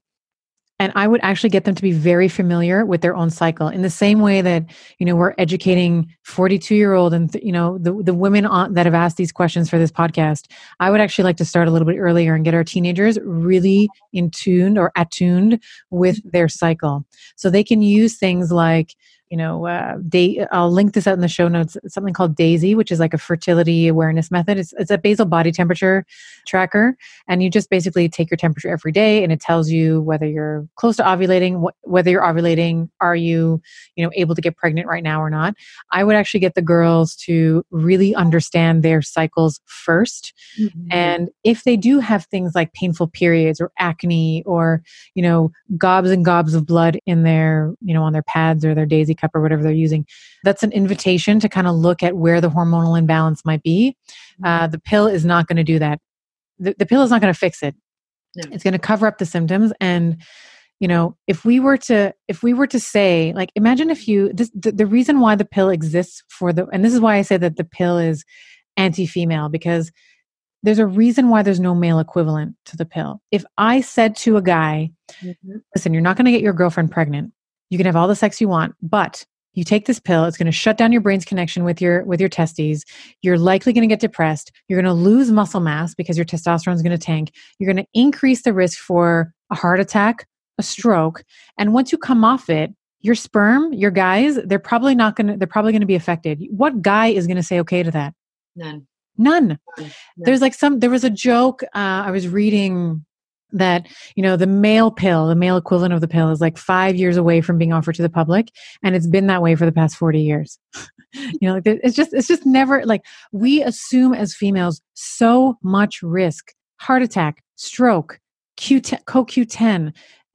And I would actually get them to be very familiar with their own cycle in the same way that, you know, we're educating 42 year old and, you know, the, the women on, that have asked these questions for this podcast. I would actually like to start a little bit earlier and get our teenagers really in tuned or attuned with their cycle. So they can use things like, you know, uh, day, I'll link this out in the show notes. Something called Daysy, which is like a fertility awareness method. It's, it's a basal body temperature tracker, and you just basically take your temperature every day, and it tells you whether you're close to ovulating, wh- whether you're ovulating, are you, you know, able to get pregnant right now or not. I would actually get the girls to really understand their cycles first,
Mhm.
and if they do have things like painful periods or acne or you know gobs and gobs of blood in their you know on their pads or their daisy cup or whatever they're using that's an invitation to kind of look at where the hormonal imbalance might be. Uh, the pill is not going to do that. The, the pill is not going to fix it.
No.
it's going to cover up the symptoms and you know if we were to if we were to say like imagine if you this the, the reason why the pill exists for the and this is why i say that the pill is anti-female because there's a reason why there's no male equivalent to the pill. If i said to a guy
Mhm.
listen you're not going to get your girlfriend pregnant you can have all the sex you want but you take this pill it's going to shut down your brain's connection with your with your testes. You're likely going to get depressed. You're going to lose muscle mass because your testosterone is going to tank. You're going to increase the risk for a heart attack a stroke and once you come off it your sperm your guys they're probably not going to they're probably going to be affected. What guy is going to say okay to that?
None.
none.
No.
there's like some there was a joke uh, i was reading that you know the male pill the male equivalent of the pill is like five years away from being offered to the public and it's been that way for the past 40 years. <laughs> You know it's just it's just never like we assume as females so much risk heart attack stroke q10 coq10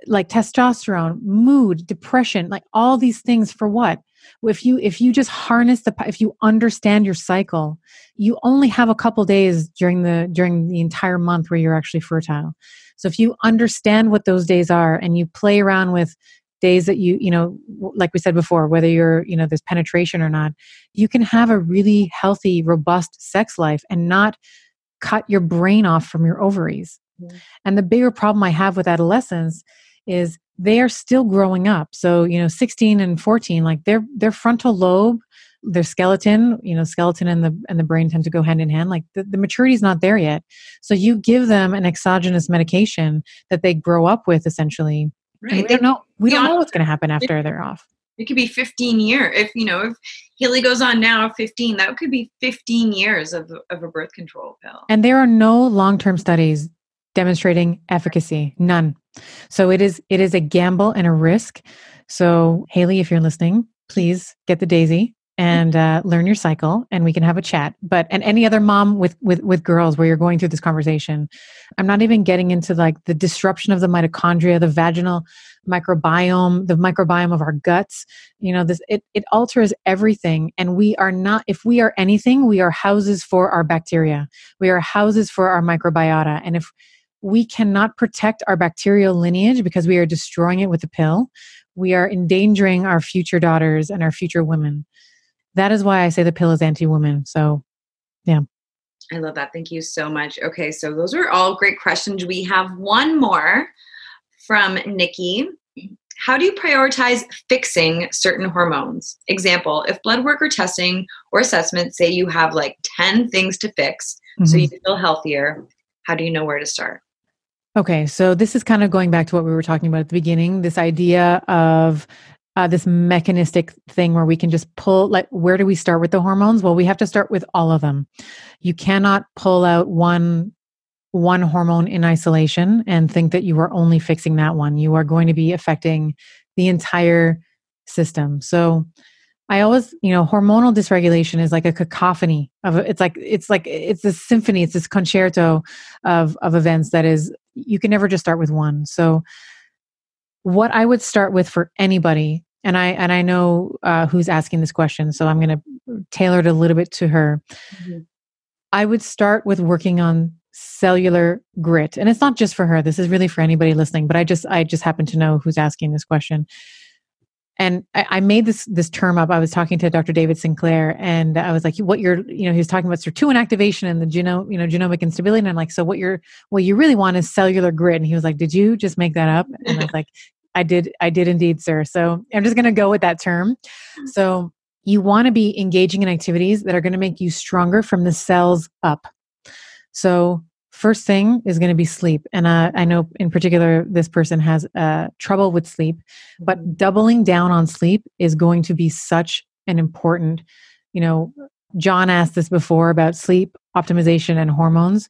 like testosterone mood depression like all these things for what? If you if you just harness the if you understand your cycle you only have a couple days during the during the entire month where you're actually fertile so if you understand what those days are and you play around with days that you you know like we said before whether you're you know there's penetration or not you can have a really healthy robust sex life and not cut your brain off from your ovaries
Mhm.
and the bigger problem i have with adolescents is they are still growing up so you know 16 and 14 like their their frontal lobe their skeleton you know skeleton and the and the brain tend to go hand in hand like the, the maturity is not there yet. So you give them an exogenous medication that they grow up with essentially. Right. we don't know we don't know what's going to happen after they're off.
It could be 15 year if you know if Haley goes on now 15 that could be 15 years of, of a birth control pill.
And there are no long-term studies demonstrating efficacy none. So it is it is a gamble and a risk. So haley if you're listening please get the Daysy and uh, learn your cycle and we can have a chat. But and any other mom with with with girls where you're going through this conversation i'm not even getting into like the disruption of the mitochondria the vaginal microbiome the microbiome of our guts. You know this it, it alters everything. And we are not if we are anything we are houses for our bacteria. We are houses for our microbiota. And if we cannot protect our bacterial lineage because we are destroying it with a pill we are endangering our future daughters and our future women that is why i say the pill is anti-woman so yeah
i love that thank you so much okay so those are all great questions we have one more from Nikki. How do you prioritize fixing certain hormones? Example, if blood work or testing or assessment say you have like 10 things to fix mm-hmm. so you feel healthier, how do you know where to start?
Okay, so this is kind of going back to what we were talking about at the beginning this idea of uh, this mechanistic thing where we can just pull like where do we start with the hormones well we have to start with all of them you cannot pull out one one hormone in isolation and think that you are only fixing that one. You are going to be affecting the entire system. So I always, you know, hormonal dysregulation is like a cacophony of it's like it's like it's this symphony, it's this concerto of of events that is you can never just start with one. So what I would start with for anybody and I and I know uh, who's asking this question, so I'm going to tailor it a little bit to her. Mm-hmm. I would start with working on cellular grit and it's not just for her this is really for anybody listening but i just i just happen to know who's asking this question and I, I, made this this term up. I was talking to Dr. David Sinclair, and I was like, "What you're, you know, he was talking about sirtuin activation and the genome, you know, genomic instability." And I'm like, "So what you're, what you really want is cellular grit." And he was like, "Did you just make that up?" And I was like, "I did, I did indeed, sir." So I'm just going to go with that term. So you want to be engaging in activities that are going to make you stronger from the cells up. So, first thing is going to be sleep. And uh, I know in particular, this person has uh, trouble with sleep, but mm-hmm. doubling down on sleep is going to be such an important, you know, John asked this before about sleep optimization and hormones.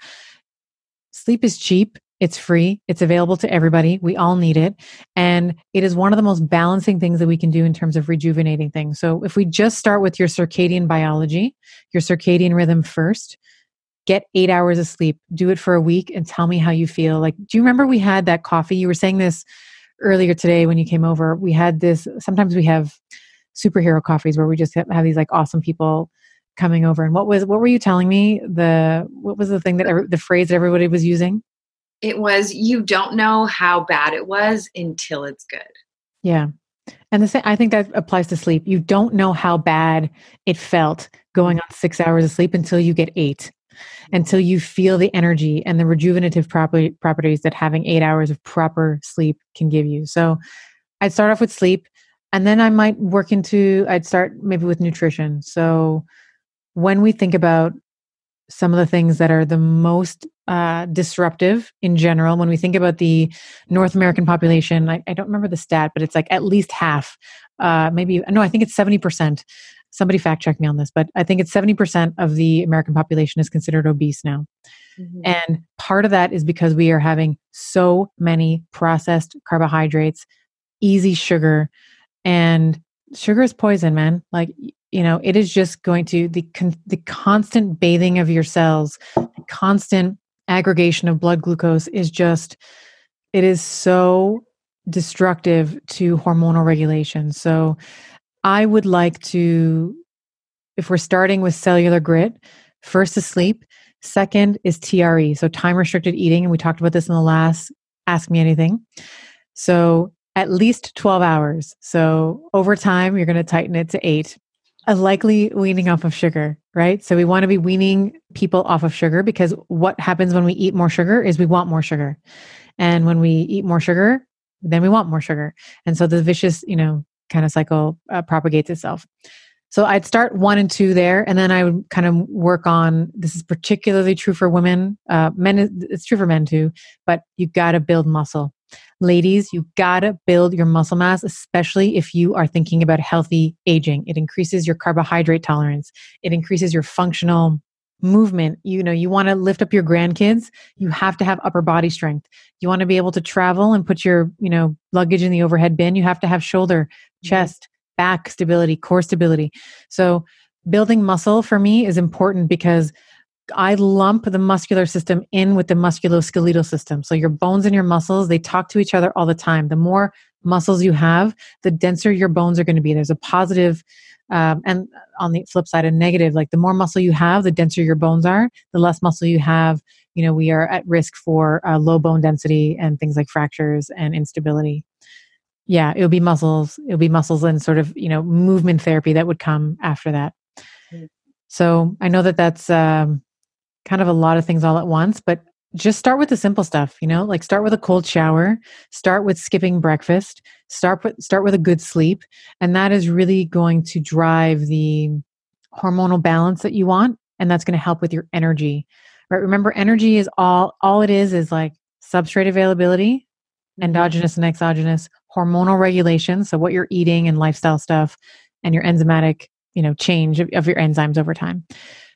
Sleep is cheap. It's free. It's available to everybody. We all need it. And it is one of the most balancing things that we can do in terms of rejuvenating things. So, if we just start with your circadian biology, your circadian rhythm first, get eight hours of sleep, do it for a week, and tell me how you feel. Like, do you remember we had that coffee? You were saying this earlier today when you came over. We had this, sometimes we have superhero coffees where we just have, these like awesome people coming over. And what was, what were you telling me? The, what was the thing that, the phrase that everybody was using?
It was, you don't know how bad it was until it's good.
Yeah. And the same, I think that applies to sleep. You don't know how bad it felt going on six hours of sleep until you get eight until you feel the energy and the rejuvenative properties that having eight hours of proper sleep can give you. So I'd start off with sleep and then I might work into, I'd start maybe with nutrition. So when we think about some of the things that are the most uh, disruptive in general, when we think about the North American population, I, I don't remember the stat, but it's like at least half, uh, maybe, no, I think it's 70% somebody fact check me on this, but I think it's 70% of the American population is considered obese now. Mm-hmm. And part of that is because we are having so many processed carbohydrates, easy sugar, and sugar is poison, man. Like, you know, it is just going to the con- the constant bathing of your cells, the constant aggregation of blood glucose is just it is so destructive to hormonal regulation. So I would like to, if we're starting with cellular grit, first is sleep. Second is TRE, so time restricted eating. And we talked about this in the last Ask Me Anything. So at least 12 hours. So over time, you're going to tighten it to eight. A likely weaning off of sugar, right? So we want to be weaning people off of sugar because what happens when we eat more sugar is we want more sugar. And when we eat more sugar, then we want more sugar. And so the vicious, you know, kind of cycle uh, propagates itself. So I'd start one and two there, and then I would kind of work on. This is particularly true for women. Uh, men, it's true for men too. But you've got to build muscle, ladies. You got to build your muscle mass, especially if you are thinking about healthy aging. It increases your carbohydrate tolerance. It increases your functional movement you know you want to lift up your grandkids you have to have upper body strength you want to be able to travel and put your you know luggage in the overhead bin you have to have shoulder mm-hmm. chest back stability core stability so building muscle for me is important because I lump the muscular system in with the musculoskeletal system. So your bones and your muscles, they talk to each other all the time. The more muscles you have, the denser your bones are going to be. There's a positive um, and on the flip side, a negative, like the more muscle you have, the denser your bones are. The less muscle you have, you know, we are at risk for uh, low bone density and things like fractures and instability. Yeah, it would be muscles. It would be muscles and sort of you know movement therapy that would come after that. So I know that that's um, kind of a lot of things all at once, but just start with the simple stuff you know like start with a cold shower start with skipping breakfast start with start with a good sleep and that is really going to drive the hormonal balance that you want and that's going to help with your energy right remember energy is all all it is is like substrate availability mm-hmm. endogenous and exogenous hormonal regulation so what you're eating and lifestyle stuff and your enzymatic you know change of, of your enzymes over time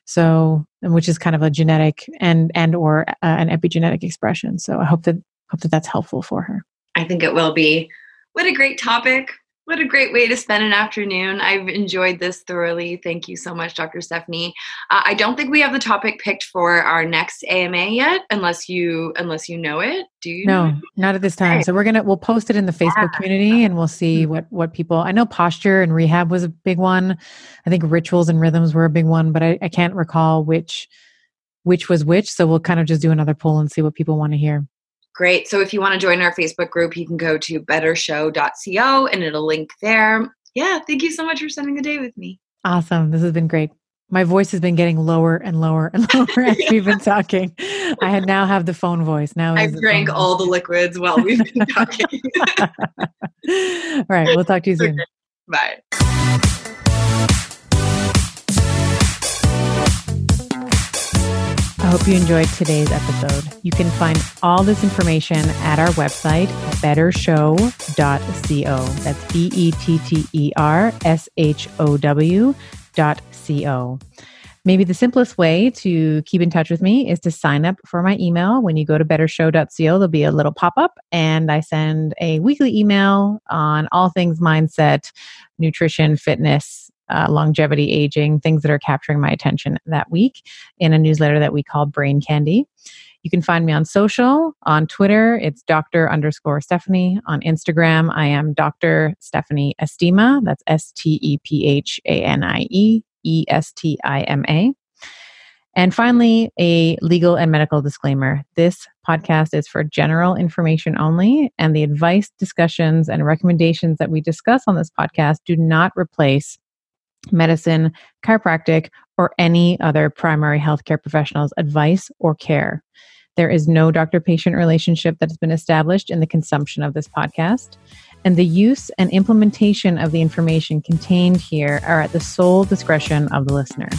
so which is kind of a genetic and and or uh, an epigenetic expression. So i hope that hope that that's helpful for her.
I think it will be. What a great topic what a great way to spend an afternoon. I've enjoyed this thoroughly. Thank you so much, Dr. Stephanie. Uh, I don't think we have the topic picked for our next AMA yet, unless you unless you know it. Do you?
No, not at this time. Right. So we're gonna we'll post it in the Facebook yeah. community, and we'll see mm-hmm. what what people. I know posture and rehab was a big one. I think rituals and rhythms were a big one, but I, I can't recall which which was which. So we'll kind of just do another poll and see what people want to hear.
Great. So if you want to join our Facebook group, you can go to bettershow.co and it'll link there. Yeah, thank you so much for spending the day with me.
Awesome. This has been great. My voice has been getting lower and lower and <laughs> lower as we've been talking. I now have the phone voice. Now
I've drank all the liquids while we've been <laughs> talking.
all right. We'll talk to you <laughs> soon. Okay.
Bye.
Hope you enjoyed today's episode. You can find all this information at our website, bettershow.co. That's B E T T E R S H O W dot C O. Maybe the simplest way to keep in touch with me is to sign up for my email. When you go to bettershow.co, there'll be a little pop up, and I send a weekly email on all things mindset, nutrition, fitness, uh, longevity, aging, things that are capturing my attention that week in a newsletter that we call Brain Candy. You can find me on social. On Twitter, it's Dr. underscore Stephanie. On Instagram, I am Dr. Stephanie Estima. That's S T E P H A N I E E S T I M A. And finally, a legal and medical disclaimer. This podcast is for general information only, and the advice, discussions, and recommendations that we discuss on this podcast do not replace medicine, chiropractic, or any other primary healthcare professional's advice or care. There is no doctor patient relationship that has been established in the consumption of this podcast, and the use and implementation of the information contained here are at the sole discretion of the listener.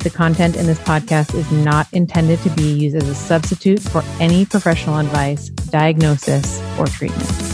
The content in this podcast is not intended to be used as a substitute for any professional advice, diagnosis, or treatment.